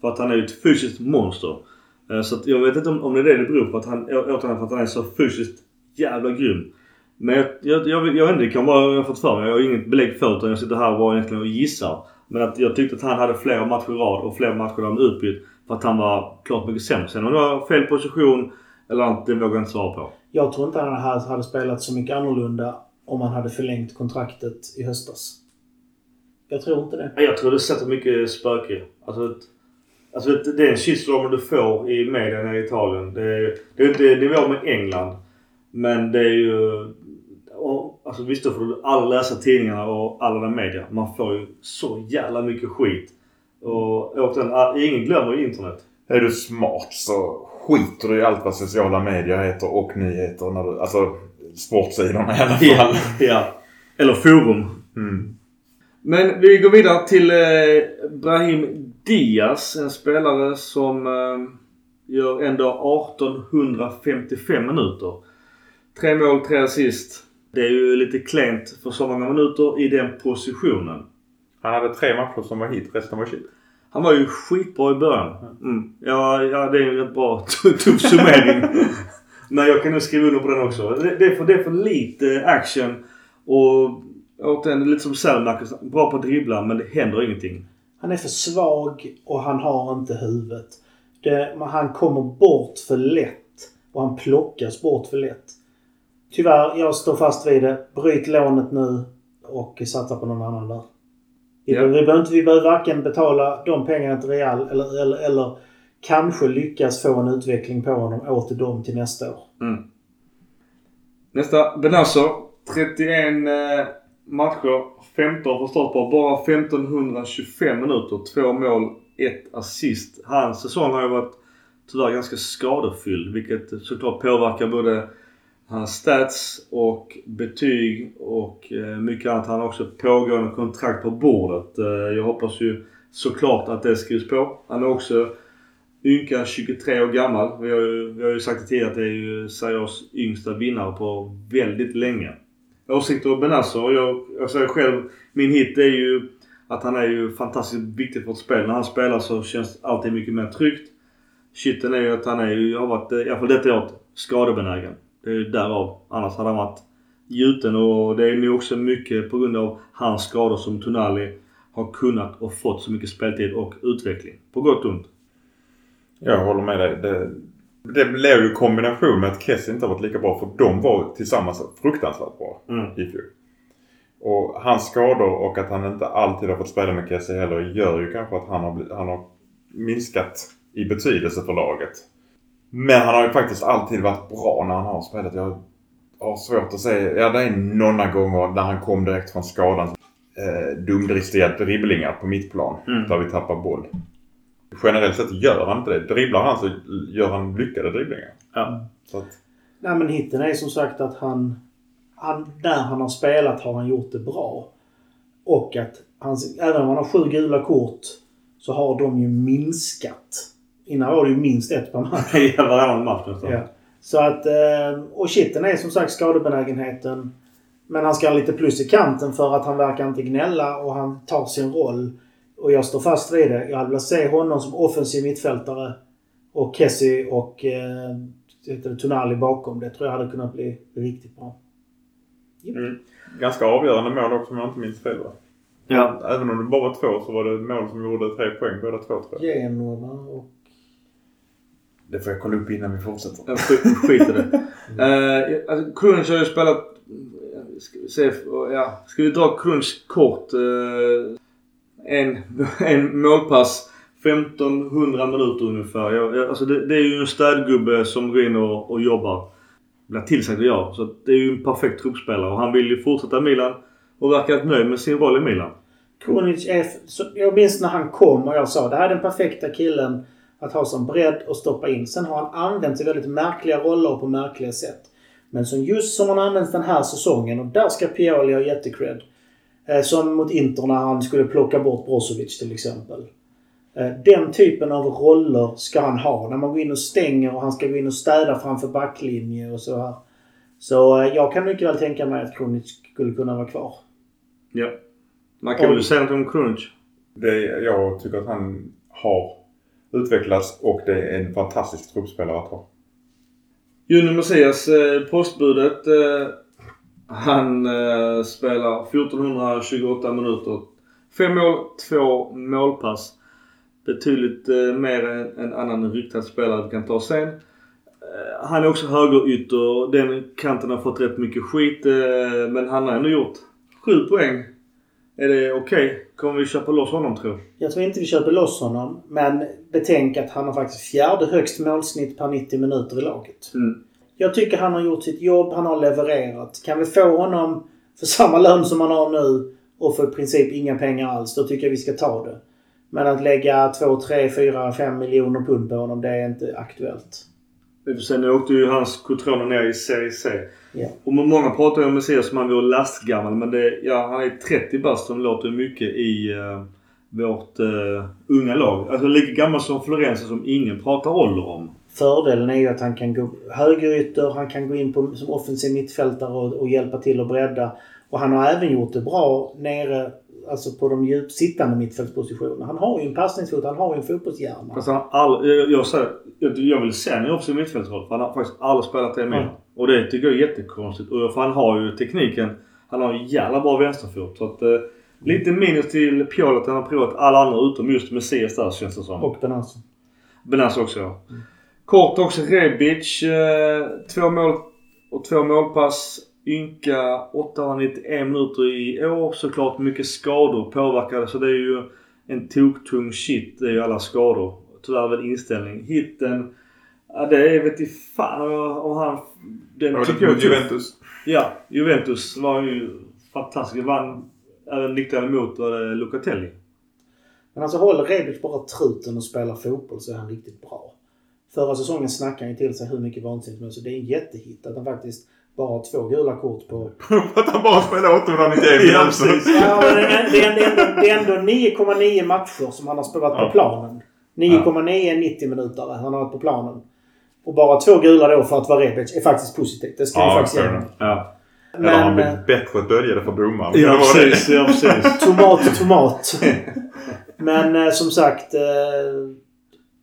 För att han är ju ett fysiskt monster. Eh, så att jag vet inte om, om det är det det beror på. Att han, återigen för att han är så fysiskt jävla grym. Men jag, jag, jag, vet- jag vet inte, det kan vara jag har fått för mig. Jag har inget belägg för det utan jag sitter här och bara egentligen och gissar. Men att jag tyckte att han hade flera matcher i rad och flera matcher där han utbytt. För att han var klart mycket sämre. Sen om det var fel position eller annat, det vågar jag inte svara på. Jag tror inte han hade, hade spelat så mycket annorlunda om han hade förlängt kontraktet i höstas. Jag tror inte det. Jag tror det sätter mycket spöke. Alltså, alltså det är en shitstorm du får i media nere i Italien. Det är, det är inte nivå med England. Men det är ju... Och, alltså visst, då får du alla läsa tidningarna och alla den media. Man får ju så jävla mycket skit. Och återigen, ingen glömmer internet. Är du smart så skiter du i allt vad sociala medier heter och nyheter. När du, alltså sportsidorna i alla fall. ja. Eller forum. Mm. Men vi går vidare till eh, Brahim Diaz. En spelare som eh, gör ändå 1855 minuter. Tre mål, tre assist. Det är ju lite klent för så många minuter i den positionen. Han hade tre matcher som var hit, resten var shit. Han var ju skitbra i början. Mm. Ja, ja, det är en rätt bra tuff summering. Men jag kan nog skriva under på den också. Det, det, är, för, det är för lite action. Och återigen, lite som Selmark. Bra på att dribbla men det händer ingenting. Han är för svag och han har inte huvudet. Det, han kommer bort för lätt. Och han plockas bort för lätt. Tyvärr, jag står fast vid det. Bryt lånet nu och satsa på någon annan där. Vi, Ja. vi, behöver inte, vi behöver varken betala de pengarna till Real eller, eller, eller kanske lyckas få en utveckling på honom åt dem till nästa år. Mm. Nästa. Benazzo. 31 eh, matcher. 15 för start på. Bara 1525 minuter. Två mål, ett assist. Hans säsong har ju varit tyvärr ganska skadefylld. Vilket såklart påverkar både hans stats och betyg och eh, mycket annat. Han har också pågående kontrakt på bordet. Eh, jag hoppas ju såklart att det skrivs på. Han är också ynka 23 år gammal. Vi har ju, vi har ju sagt det tidigare att det är ju Serios yngsta vinnare på väldigt länge. Åsikter om Benazzo. Jag, jag säger själv, min hit är ju att han är ju fantastiskt viktig för ett spel. När han spelar så känns allting mycket mer tryggt. Shitten är ju att han är ju, har varit, i alla fall detta året, skadebenägen. Det är ju därav. Annars hade han varit gjuten och det är nu också mycket på grund av hans skador som Tonali har kunnat och fått så mycket speltid och utveckling. På gott och ont. Jag håller med dig. Det, det blev ju kombination med att Kessie inte har varit lika bra för de var tillsammans fruktansvärt bra Mm. i fjol. Och hans skador och att han inte alltid har fått spela med Kessie heller gör ju kanske att han har, han har minskat i betydelse för laget. Men han har ju faktiskt alltid varit bra när han har spelat. Jag har svårt att säga. Ja, det är några gånger när han kom direkt från skadan. Eh, dumdristiga dribblingar på mittplan. Mm. Där vi tappar boll. Generellt sett gör han inte det. Dribblar han så gör han lyckade dribblingar. Ja. Så att, Nej men hitten är som sagt att han, han... Där han har spelat har han gjort det bra. Och att hans, även om han har sju gula kort så har de ju minskat. Innan var det ju minst ett per match. I varannan match nästan. Ja. Så att... eh, Och shitten är som sagt skadebenägenheten. Men han ska ha lite plus i kanten för att han verkar inte gnälla och han tar sin roll. Och jag står fast vid det. Jag hade velat se honom som offensiv mittfältare. Och Kessie och eh, Tonali bakom. Det tror jag hade kunnat bli riktigt bra. Mm. Ganska avgörande mål också om jag inte minns fel va? Ja. Även om det bara var två så var det mål som gjorde tre poäng båda två tror jag. Genoa och... Det får jag kolla upp innan vi fortsätter. Jag sk- skit i det. Uh, alltså, Crunch har ju spelat... Ska vi se, ja. Ska vi dra Crunch kort? Eh, en, en målpass. 1500 minuter ungefär. Jag, jag, alltså det, det är ju en städgubbe som går in och, och jobbar. Blir tillsagd att göra. Så det är ju en perfekt truppspelare och han vill ju fortsätta Milan. Och verkar nöjd med sin roll i Milan. Kronic är... Så jag minns när han kom och jag sa det här är den perfekta killen att ha som bredd och stoppa in. Sen har han använt i väldigt märkliga roller på märkliga sätt. Men som just som han används den här säsongen och där ska Pioli ha jättecred. Eh, som mot Inter när han skulle plocka bort Brozovic till exempel. Eh, den typen av roller ska han ha. När man går in och stänger och han ska gå in och städa framför backlinje och så här. Så eh, jag kan mycket väl tänka mig att Kronic skulle kunna vara kvar. Ja. Man kan väl säga något om Crunch. Det, jag tycker att han har Utvecklas och det är en fantastisk truppspelare att ha. Junior Messias, eh, postbudet. Eh, han eh, spelar 1428 minuter. Fem mål, två målpass. Betydligt mer än en annan ryktad spelare vi kan ta sen. Han är också högerytter. Den kanten har fått rätt mycket skit. Men han har ändå gjort sju poäng. Är det okej? Kommer vi köpa loss honom tror Jag tror inte vi köper loss honom. Men betänk att han har faktiskt fjärde högst målsnitt per 90 minuter i laget. mm. Jag tycker han har gjort sitt jobb. Han har levererat. Kan vi få honom för samma lön som han har nu och för i princip inga pengar alls, då tycker jag vi ska ta det. Men att lägga 2, 3, 4, 5 miljoner pund på honom, det är inte aktuellt. Vi får se, nu åkte ju hans Cotrone ner i Serie C. Ja. Och många pratar ju om Messias som han vore lastgammal. Men det, ja, han är 30 bast som låter mycket i uh, vårt uh, unga lag. Alltså lika gammal som Florenzi som ingen pratar ålder om. Fördelen är ju att han kan gå högerytter, han kan gå in på, som offensiv mittfältare och, och hjälpa till att bredda. Och han har även gjort det bra nere alltså på de djupsittande mittfältspositionerna. Han har ju en passningsfot, han har ju en fotbollshjärna. Fast han aldrig, jag, jag, säger, jag, jag vill se honom i mittfältsroll. För han har faktiskt aldrig spelat det med. Mm. Och det tycker jag är jättekonstigt. Och för han har ju tekniken. Han har en jävla bra vänsterfot. Så att, eh, lite minus till Pioli att han har provat alla andra utom just Messias där känns det som. Och Benazzo. Benas också ja. Kort också Rebic. Eh, två mål och två målpass. Ynka 891 minuter i år. Såklart mycket skador påverkade så det är ju en toktung shit. Det är ju alla skador. Tyvärr väl inställning. Hitten. Ja det är vet i fan om han... Den Och tycker jag. Juventus. Ja, Juventus var ju fantastisk. Vann även nickade mot var det Locatelli. Men alltså håller Rebic bara truten och spelar fotboll så är han riktigt bra. Förra säsongen snackade han ju till sig hur mycket vansinnigt som helst. Så det är en jättehit att han faktiskt bara två gula kort på... att han bara spelar 891 Ja, precis. Ja, men det är, det är, ändå, det är ändå 9,9 matcher som han har spelat på Ja. planen. 9,9 är 90 minuter han har varit på planen. Och bara två gula då för att vara Rebic är faktiskt positivt. Det ska vi Ja, faktiskt fair ge. Ja. Eller har han Men... blivit bättre att dölja det för domaren? Ja precis, ja precis. Tomat, tomat. Men eh, som sagt. Eh,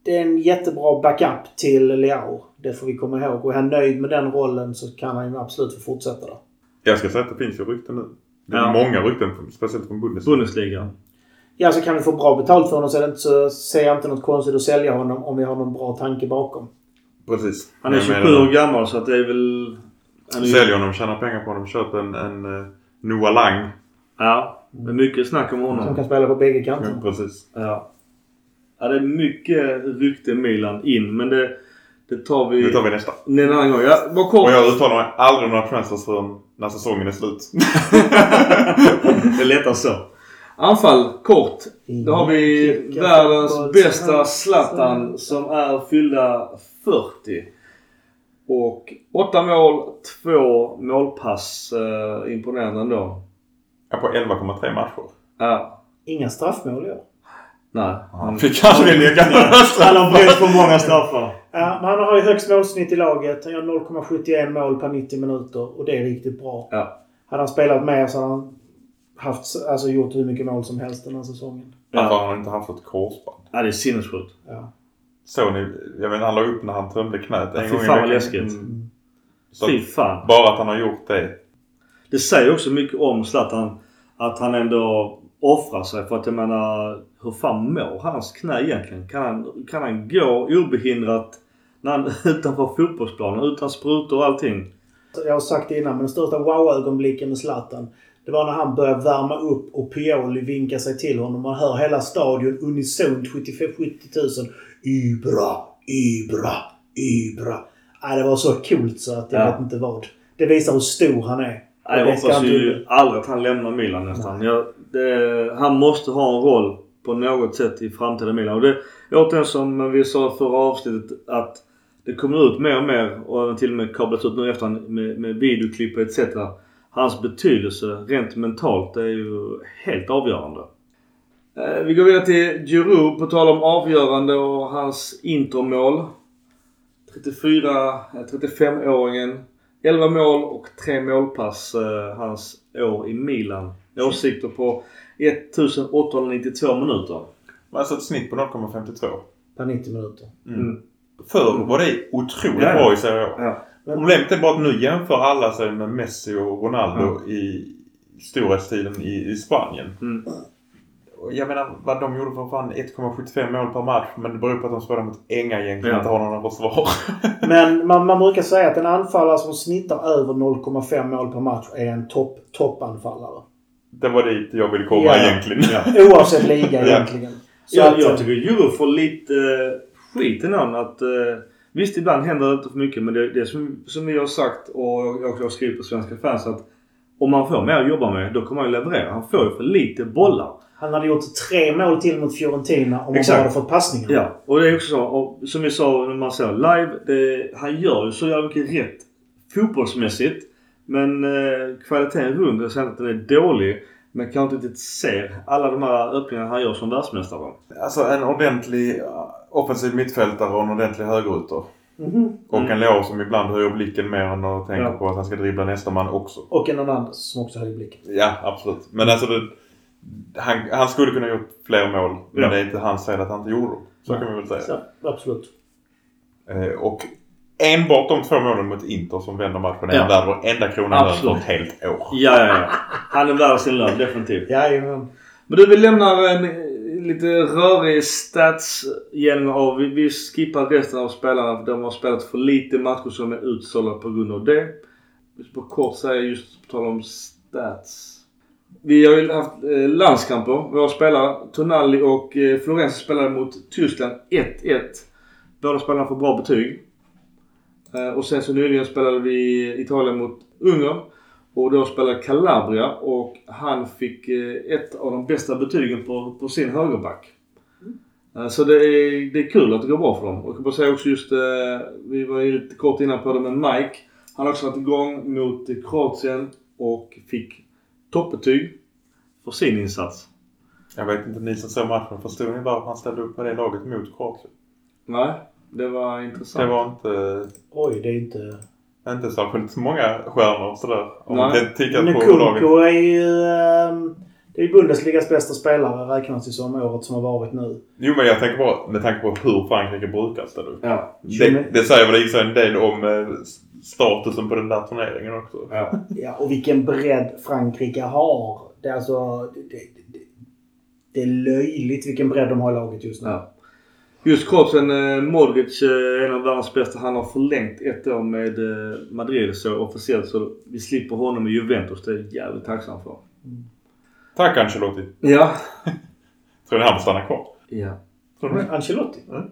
det är en jättebra backup till Leao. Det får vi komma ihåg. Och är han nöjd med den rollen så kan han ju absolut få fortsätta där. Jag ska säga att det finns ju rykten nu. Det är Ja. många rykten, speciellt från Bundesliga. Bundesliga. Ja, så kan vi få bra betalt för honom så, är det inte, så ser jag inte något konstigt att sälja honom om vi har någon bra tanke bakom. Precis. Han är Jag 27 menar, år gammal så att det är väl... Han är Säljer honom, tjänar pengar på honom, köp en, en uh, Noah Lang. Ja. Det är mycket snack om Som honom. kan spela på bägge kanter. Ja, precis. Ja. Ja, det är mycket rykte Milan in men det, det tar vi Det tar vi nästa. en annan gång. Ja, bara kort. Och jag uttalar mig aldrig om några transfers förrän när säsongen är slut. det är lättare så. Anfall, kort. Då har vi Kicka världens fotboll, bästa Zlatan. Zlatan som är fyllda 40. Och åtta mål, två målpass. Eh, imponerande ändå. Ja, på 11,3 matcher. Ja. Inga straffmål i år. Nej. Han fick aldrig lägga Han har bränt på många straffar. Ja, men han har ju högst målsnitt i laget. Han gör 0,71 mål per 90 minuter och det är riktigt bra. Ja. Hade han spelat mer så hade han haft, alltså gjort hur mycket mål som helst den här säsongen. Varför Ja. har han inte haft ett korsband? ja, det är sinnessjukt. Ja. Såg ni? Jag vet han la upp när han tömde knät en Fy gång i fan vad veckan. läskigt. Mm. Så Fy fan. bara att han har gjort det. Det säger också mycket om Zlatan att han ändå offrar sig. För att jag menar, hur fan mår hans knä egentligen? Kan han, kan han gå obehindrat när han, utanför fotbollsplanen utan sprutor och allting? Jag har sagt det innan, men den största wow-ögonblicken med Zlatan det var när han började värma upp och Pioli vinkar sig till honom. Man hör hela stadion unisont 75-70 000. Ibra, Ibra, Ibra. Ja, det var så coolt så att jag Ja. vet inte vad. Det visar hur stor han är. Jag hoppas ju aldrig att han lämnar Milan nästan. Jag, det, han måste ha en roll på något sätt i framtida Milan. Och det återigen som vi sa i förra avsnittet att det kommer ut mer och mer och till och med kablas ut nu efter med, med videoklipp och etc. Hans betydelse rent mentalt är ju helt avgörande. Eh, vi går vidare till Giroud på tal om avgörande och hans intermål. 34-35-åringen. 11 mål och 3 målpass eh, hans år i Milan. Åsikter på 1892 minuter. Alltså ett snitt på 0,52. Per 90 minuter. Mm. Förr var det otroligt Ja, ja. bra i Serie A. Ja. Problemet är bara att nu jämför alla sig med Messi och Ronaldo Ja. i storhetstiden i, i Spanien. Mm. Jag menar vad de gjorde för fan 1,75 mål per match. Men det beror på att de spelar mot änga gäng som Ja. inte har några försvar. Men man, man brukar säga att en anfallare som snittar över 0,5 mål per match är en topp, toppanfallare. Det var dit jag ville komma Ja. egentligen. Oavsett liga Ja. egentligen. Så Jag, att, jag tycker Giroud får lite eh, skit innan att... Eh, visst ibland händer det inte för mycket men det, det är som, som vi har sagt och jag har skrivit på Svenska fans att om man får mer att jobba med då kommer han ju leverera. Han får ju för lite bollar. Han hade gjort tre mål till mot Fiorentina om han bara hade fått passningar. Ja, och det är också så. Och som vi sa när man ser live. Det, han gör ju så jävla mycket rätt fotbollsmässigt. Men eh, kvaliteten runt, jag säger inte att den är dålig. Men kanske inte riktigt ser alla de här öppningarna han gör som världsmästare. Alltså en ordentlig uh, offensiv mittfältare och en ordentlig högerytter. Mhm. Och Mm. en Leao som ibland höjer blicken mer än att tänka Ja. på att han ska dribbla nästa man också. Och en Hernandez som också höjer blicken. Ja, absolut. Men alltså det, han, han skulle kunna gjort fler mål. Men Ja. det är inte hans fel att han inte gjorde dem. Så kan vi väl säga. Så, absolut. Eh, och enbart de två målen mot Inter som vänder matchen är Ja. värd varenda krona lön för ett helt år. Ja, ja, ja. Han är värd sin lön, definitivt. Jajamän. Men du, vi lämnar en eh, lite rörig stats genom av. Vi, skippar resten av spelarna för de har spelat för lite matcher som är utsålda på grund av det. Bara kort säga just på tal om stats. Vi har ju haft eh, landskamper. Våra spelare, Tonali och eh, Florenzi spelade mot Tyskland 1-1. Båda spelarna får bra betyg. Eh, och sen så nyligen spelade vi Italien mot Ungern. Och då spelade Calabria och han fick eh, ett av de bästa betygen på, på sin högerback. Eh, Så det är, det är kul att det går bra för dem. Och jag kan bara säga också just, vi var ju lite kort innan på det med Mike. Han har också varit igång mot Kroatien och fick toppbetyg för sin insats. Jag vet inte, ni som såg matchen, förstod ni varför han ställde upp med det laget mot Kroatien? Nej, det var intressant. Det var inte, Oj, det är inte... inte särskilt många stjärnor sådär. Om man Nej. tittar Men på Kunko är ju... ehm, Det är ju Bundesligas bästa spelare räknas ju som året som har varit nu. Jo men jag tänker bara med tanke på hur Frankrike brukar ställa upp. Ja. Det, det säger väl i sig en del om eh, statusen på den där turneringen också. ja. Ja, och vilken bredd Frankrike har. Det är alltså... Det, det, det, det är löjligt vilken bredd de har i laget just nu. Ja. Just Kroatien, eh, Modric, eh, en av världens bästa. Han har förlängt ett år med eh, Madrid så officiellt så vi slipper honom i Juventus. Det är jag jävligt tacksam för. Tack Ancelotti. Ja. Tror ni han får stanna kvar? Ja. Tror du det? Ancelotti? Mm.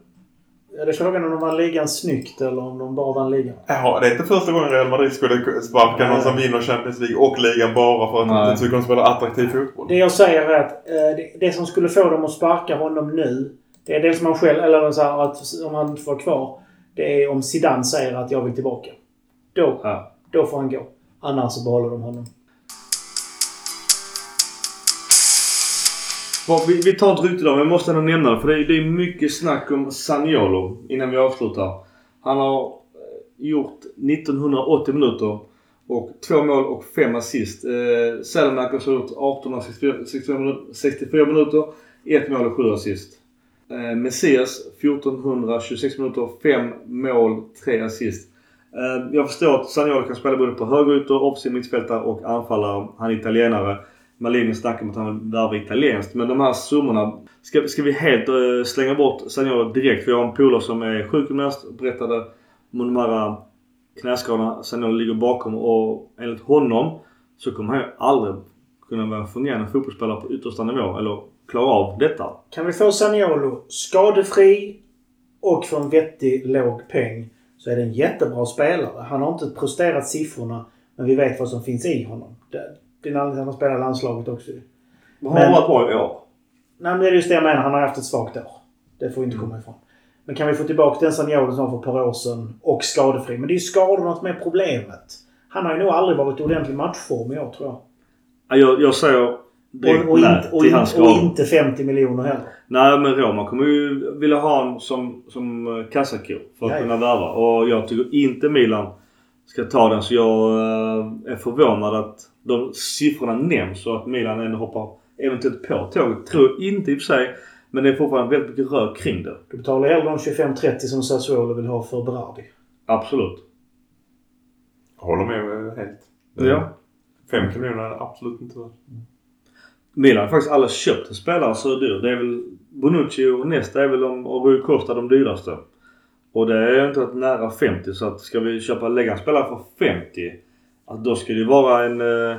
Ja, det är frågan om de vann ligan snyggt eller om de bara vann ligan. Jaha, det är inte första gången Real Madrid skulle sparka Nej. någon som vinner Champions League och ligan bara för att de inte tycker de spelar attraktiv fotboll. Det jag säger är att eh, det, det som skulle få dem att sparka honom nu. Det är dels om han själv, eller så här, att om han inte får vara kvar. Det är om Zidane säger att jag vill tillbaka. Då, ja. då får han gå. Annars så behåller de honom. Vi, vi tar ett rykte då, men jag måste ändå nämna det. För det är, det är mycket snack om Saniolo innan vi avslutar. Han har eh, gjort 1980 minuter Och två mål och fem assist. Eh, Selmakers har gjort 18 av 64, 64, minuter, 64 minuter. Ett mål och sju assist. Eh, Messias 1426 minuter, 5 mål, 3 assist. Eh, jag förstår att Sagnolo kan spela både på högerytor, offensiv mittfältare och anfallare. Han är italienare. Malini snackar om att han vill värva italienskt. Men de här summorna. Ska, ska vi helt uh, slänga bort Sagnolo direkt? För jag har en polare som är sjukgymnast. och Berättade om de här eh, knäskadorna Sagnolo ligger bakom. Och enligt honom så kommer han ju aldrig kunna vara en fungerande fotbollsspelare på yttersta nivå. Eller klara av detta. Kan vi få Saniolo skadefri och för en vettig låg peng så är det en jättebra spelare. Han har inte presterat siffrorna men vi vet vad som finns i honom. Det, är en anledning att han spelar landslaget också. Vad har han varit bra i år? Nej men det är just det jag menar. Han har haft ett svagt år. Det får vi inte komma ifrån. Men kan vi få tillbaka den Saniolo som var för ett par år sedan och skadefri. Men det är ju skadorna som är problemet. Han har ju nog aldrig varit i ordentlig matchform i år tror jag. Ja, Jag, jag säger Och, och, inte, och, in, och inte 50 miljoner heller. Nej men Roma kommer ju vilja ha honom som, som eh, kassako för att Ja, ja. kunna värva. Och jag tycker inte Milan ska ta den. Så jag eh, är förvånad att de siffrorna nämns och att Milan ändå hoppar eventuellt på tåget. Tror inte i och för sig. Men det är fortfarande väldigt mycket rök kring det. Du betalar hellre de 25-30 som Sassuolo vill ha för Berardi. Absolut. Håller med helt. Ja. 50 miljoner är absolut inte värt. Milan har faktiskt aldrig köpt en spelare så dyr. Det är väl Bonucci och nästa är väl de, och Rui Costa de dyraste. Och det är inte varit nära 50 så att ska vi köpa, lägga en spelare för 50. Att då ska det vara en, eh,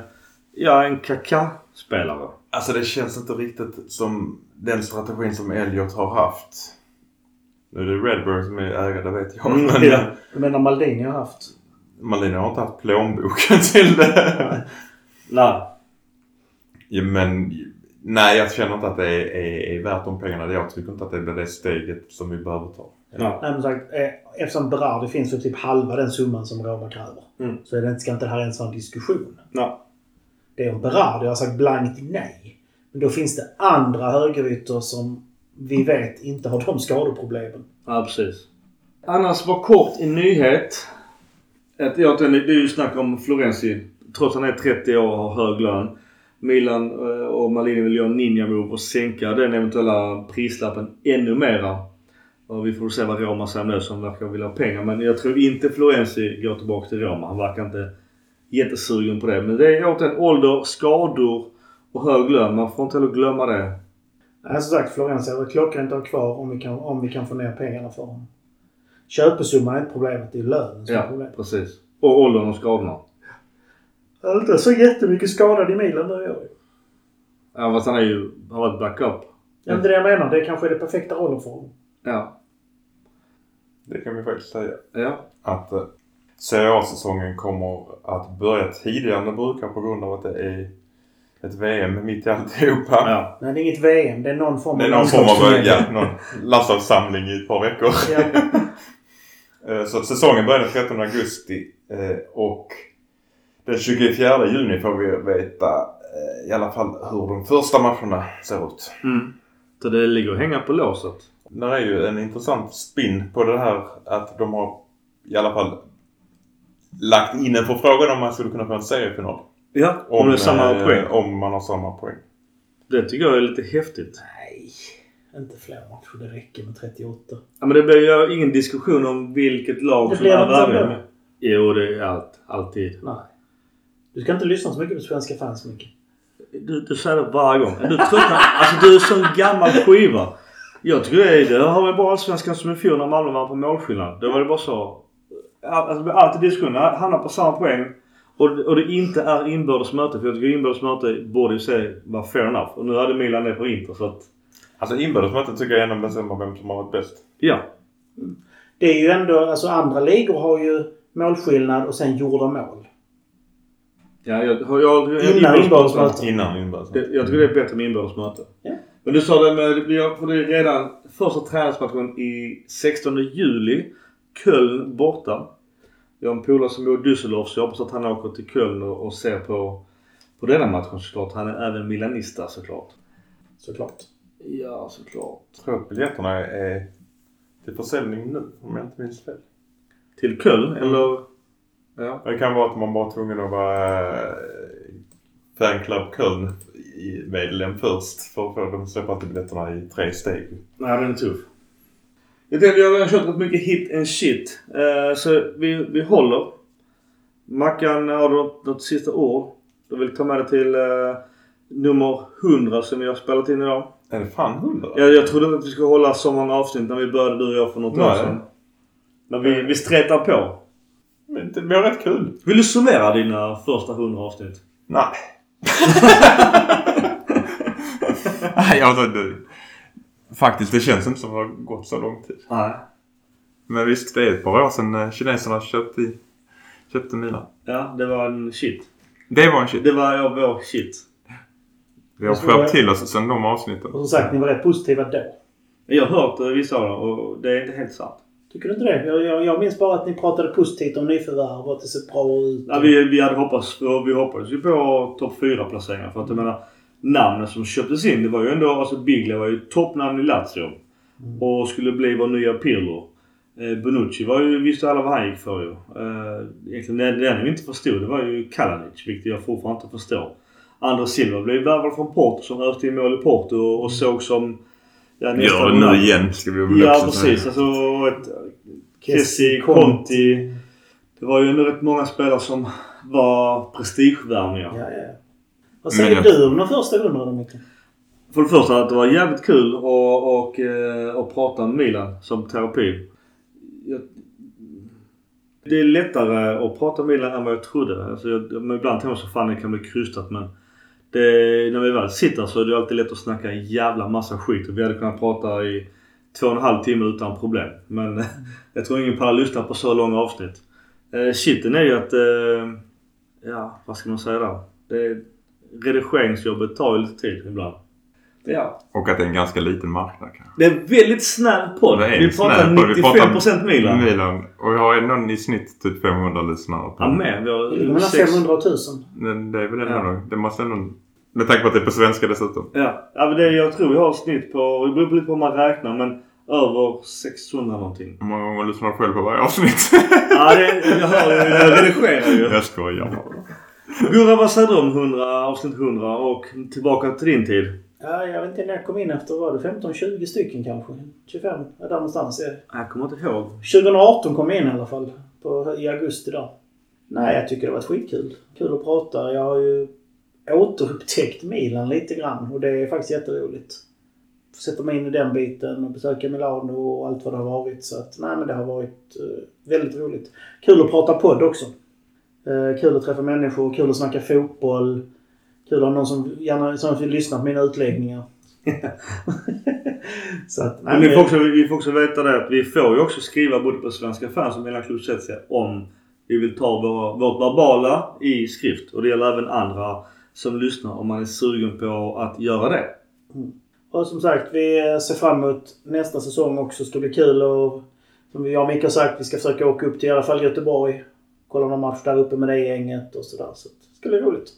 ja en Kaká-spelare. Alltså det känns inte riktigt som den strategin som Elliot har haft. Nu är det Redbird som är ägare, det vet jag. Mm, men ja. Du menar Maldini har haft? Malin har inte haft plånboken till det. Nej. Ja, men nej, jag känner inte att det är, är, är värt de pengarna. Jag tycker inte att det blir det steget som vi behöver ta. Ja. Nej men sagt, eh, eftersom Berardi finns för typ halva den summan som Roma kräver. Mm. Så är det, ska inte det här ens vara en diskussion. Nej. Det är om Berardi har sagt blankt nej. Men då finns det andra högerytor som vi vet inte har de skadeproblemen. Ja, precis. Annars var kort en nyhet. Att, ja, det är ju snack om Florenzi. Trots att han är 30 år och har hög lön. Milan eh, och Malini vill göra en ninja-move och sänka den eventuella prislappen ännu mera. Och vi får se vad Roma säger nu som verkar vilja ha pengar. Men jag tror inte Florenzi går tillbaka till Roma. Han verkar inte jättesugen på det. Men det är återigen ålder, skador och hög lön. Man får inte heller glömma det. Nej, som sagt, Florenzi är väl klockrent att ha kvar om vi, kan, om vi kan få ner pengarna för honom. Köpesumman är inte problemet, det är lönen som är Ja, problemet. precis. Och åldern och skadorna. Han är inte så jättemycket skadad i Milan nu i år. Ja, fast han är ju, har varit backup. Det är det jag menar. Det kanske är det perfekta rollen för honom. Ja. Det kan vi faktiskt säga. Ja. Att eh, Serie A-säsongen kommer att börja tidigare än det brukar på grund av att det är ett VM mitt i alltihopa. Ja. Nej, det är inget VM. Det är någon form Det av är någon form av ja, någon landslagssamling i ett par veckor. Ja. Eh, Så säsongen börjar den 13 augusti eh, och den 24 juni får vi veta eh, i alla fall hur de första matcherna ser ut. Mm. Så det ligger att hänga på låset. Det är ju en intressant spin på det här att de har i alla fall lagt in en förfrågan om man skulle kunna få en seriefinal. Ja, om, det är samma eh, poäng. Om man har samma poäng. Det tycker jag är lite häftigt. Nej, inte fler matcher. Det räcker med 38. Ja, men det blir ju ingen diskussion om vilket lag Det som är värre. Jo, det är allt. Alltid. Nej. Du ska inte lyssna så mycket på svenska fans, Micke. Du, du säger det varje gång. Du tröttnar. Alltså du är sån gammal skiva. Jag tycker det, är, det har vi bara Allsvenskan som i fjol när Malmö vann på målskillnad. Då var det bara så. Alltså alltid diskussion. Hamnar på samma poäng. Och, och det inte är inbördes möte. För jag tycker inbördes möte borde ju se vara fair enough. Och nu hade Milan det på Inter så att... Alltså inbördesmötet tycker jag ändå bestämmer vem som har varit bäst. Ja. Det är ju ändå, alltså andra ligor har ju målskillnad och sen gjorda mål. Ja, jag, jag, jag, jag, Innan inbördesmöte. Innan inbördesmötet. Det- Jag tycker det är bättre med inbördesmöte. Ja. Men du sa det med, för det är redan första träningsmatchen i 16 juli. Köln borta. Jag har en polare som bor i Düsseldorf så jag hoppas att han åker till Köln och, och ser på, på denna matchen såklart. Han är även milanista såklart. Såklart. Ja, såklart. Jag tror att biljetterna är till försäljning nu om jag inte minns fel. Till Köln eller? Ja. Det kan vara att man var tvungen att vara eh, fanclub Köln medlem först. För, för de släpper alltid biljetterna i tre steg. Nej, den är tuff. Jag tänkte, vi har kört rätt mycket hit and shit. Eh, så vi, vi håller. Mackan, har du något, något sista ord? Du vill ta med det till eh, nummer 100 som vi har spelat in idag? Är det fan hundra? Jag, jag trodde inte att vi skulle hålla så många avsnitt när vi började du och jag för något år Nej. sedan. Men vi, vi stretar på. Men det blir rätt kul. Vill du summera dina första 100 avsnitt? Nej. Nej, alltså det, Faktiskt, det känns inte som att det har gått så lång tid. Nej. Men visst, det är ett par år sedan eh, kineserna köpte, köpte Milan. Ja, det var en shit. Det var en shit. Det var ja, vår shit. Vi har skärpt till oss sen de avsnitten. Och som sagt, ni var rätt positiva då. Jag har hört eh, vissa av dem och det är inte helt sant. Tycker du inte det? Jag, jag, jag minns bara att ni pratade positivt om nyförvärv och att det ser bra ut. Ja, vi, vi hade hoppats, vi hoppades ju på topp 4 placeringar för att jag menar namnen som köptes in det var ju ändå, alltså Biglia var ju toppnamn i Lazio. Och skulle bli vår nya Pirlo. Eh, Bonucci var ju, visste alla vad han gick för ju. Eh, egentligen det, det enda vi inte förstod det var ju Kalanic, vilket jag fortfarande inte förstår. Andres Silva blev värvad från Porto som öste in mål i Porto och, och såg som... Ja, Gör det nu igen, ska vi väl Ja också precis. säga. Alltså ett, Kessie, Conti. Det var ju ändå rätt många spelare som var prestigevärvningar. Ja, ja. Vad säger Men- du om de första hundra Micke? För det första att det var jävligt kul att och, eh, att prata med Milan som terapi. Jag, det är lättare att prata med Milan än vad jag trodde. Alltså jag, ibland tänker jag så fan det kan bli krystat men det, när vi väl sitter så är det alltid lätt att snacka en jävla massa skit. Och vi hade kunnat prata i två och en halv timme utan problem. Men jag tror ingen pallar lyssna på så långa avsnitt. Eh, shiten är ju att... Eh, ja, vad ska man säga där? Det, redigeringsjobbet tar ju lite tid ibland. Ja. Och att det är en ganska liten marknad kanske. Det är en väldigt snäll podd. Det Vi pratar snäll podd. Vi 95% Milan. Milan. Och vi har ändå i snitt typ 500 lyssnare. På Ja, med. Vi har Det mellan sex- 500 och 1000. Men det är väl ändå... Ja. Det måste ändå... Med tanke på att det är på svenska dessutom. Ja, ja men det, jag tror vi har snitt på, det beror på lite på hur man räknar, men över 600 någonting. Hur många gånger lyssnar du själv på varje avsnitt? Ja, det, jag hör ju, jag redigerar ju. Jag skojar bara. Gurra, vad säger du om 100, avsnitt 100 och tillbaka till din tid? Ja, jag vet inte när jag kom in efter. Var det 15-20 stycken kanske? 25? Ja, där någonstans är det. Jag kommer inte ihåg. 2018 kom jag in i alla fall. På, I augusti då. Nej, jag tycker det varit skitkul. Kul att prata. Jag har ju återupptäckt Milan lite grann och det är faktiskt jätteroligt. Få sätta mig in i den biten och besöka Milano och allt vad det har varit. Så att, nej men det har varit eh, väldigt roligt. Kul att prata podd också. Eh, kul att träffa människor, kul att snacka fotboll. Kul ha någon som gärna som vill lyssna på mina utläggningar. så att, Men vi får, också, vi får också veta det att vi får ju också skriva både på Svenska fans och Club Celsius om vi vill ta våra, vårt verbala i skrift. Och det gäller även andra som lyssnar om man är sugen på att göra det. Och som sagt, vi ser fram emot nästa säsong också. Det ska bli kul och som jag och Micke har sagt, vi ska försöka åka upp till i alla fall Göteborg. Kolla någon match där uppe med det gänget och sådär. Så det ska bli roligt.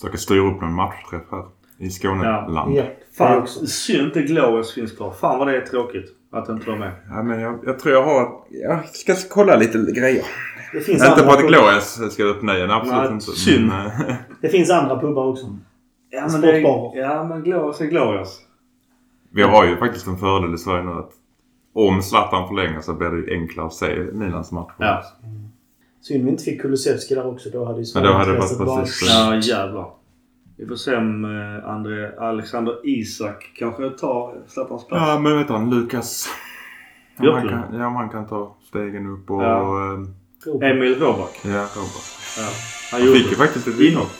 Försöka styra upp någon matchträff här i Skåneland. Ja, Fan, också. synd inte Glorious finns kvar. Fan vad det är tråkigt att inte var med. Ja, men jag, jag tror jag har... Jag ska kolla lite grejer. Det finns, Inte andra på att Glorias ska öppna igen. Absolut Nej, inte. synd. Men, eh, det finns andra pubbar också. Ja men det- ja, men Glorious är Glorious. vi har ju faktiskt en fördel i Sverige nu att om Zlatan förlänger så blir det enklare att se Milans match. Ja. Synd vi inte fick Kulusevski där också. Då hade ju Ja, då hade det varit precis- Ja, jävlar. Vi får se om eh, André, Alexander Isak kanske tar Zlatans plats. Ja, men vet han Lukas. Om han, kan, ja, om han kan ta stegen upp och... Ja. Ja, Emil Råback. ja Robert. Ja. Han fick ju faktiskt ett inhopp.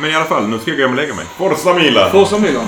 Men i alla fall, nu ska jag gå hem och lägga mig. Forza Milan! Forza Milan.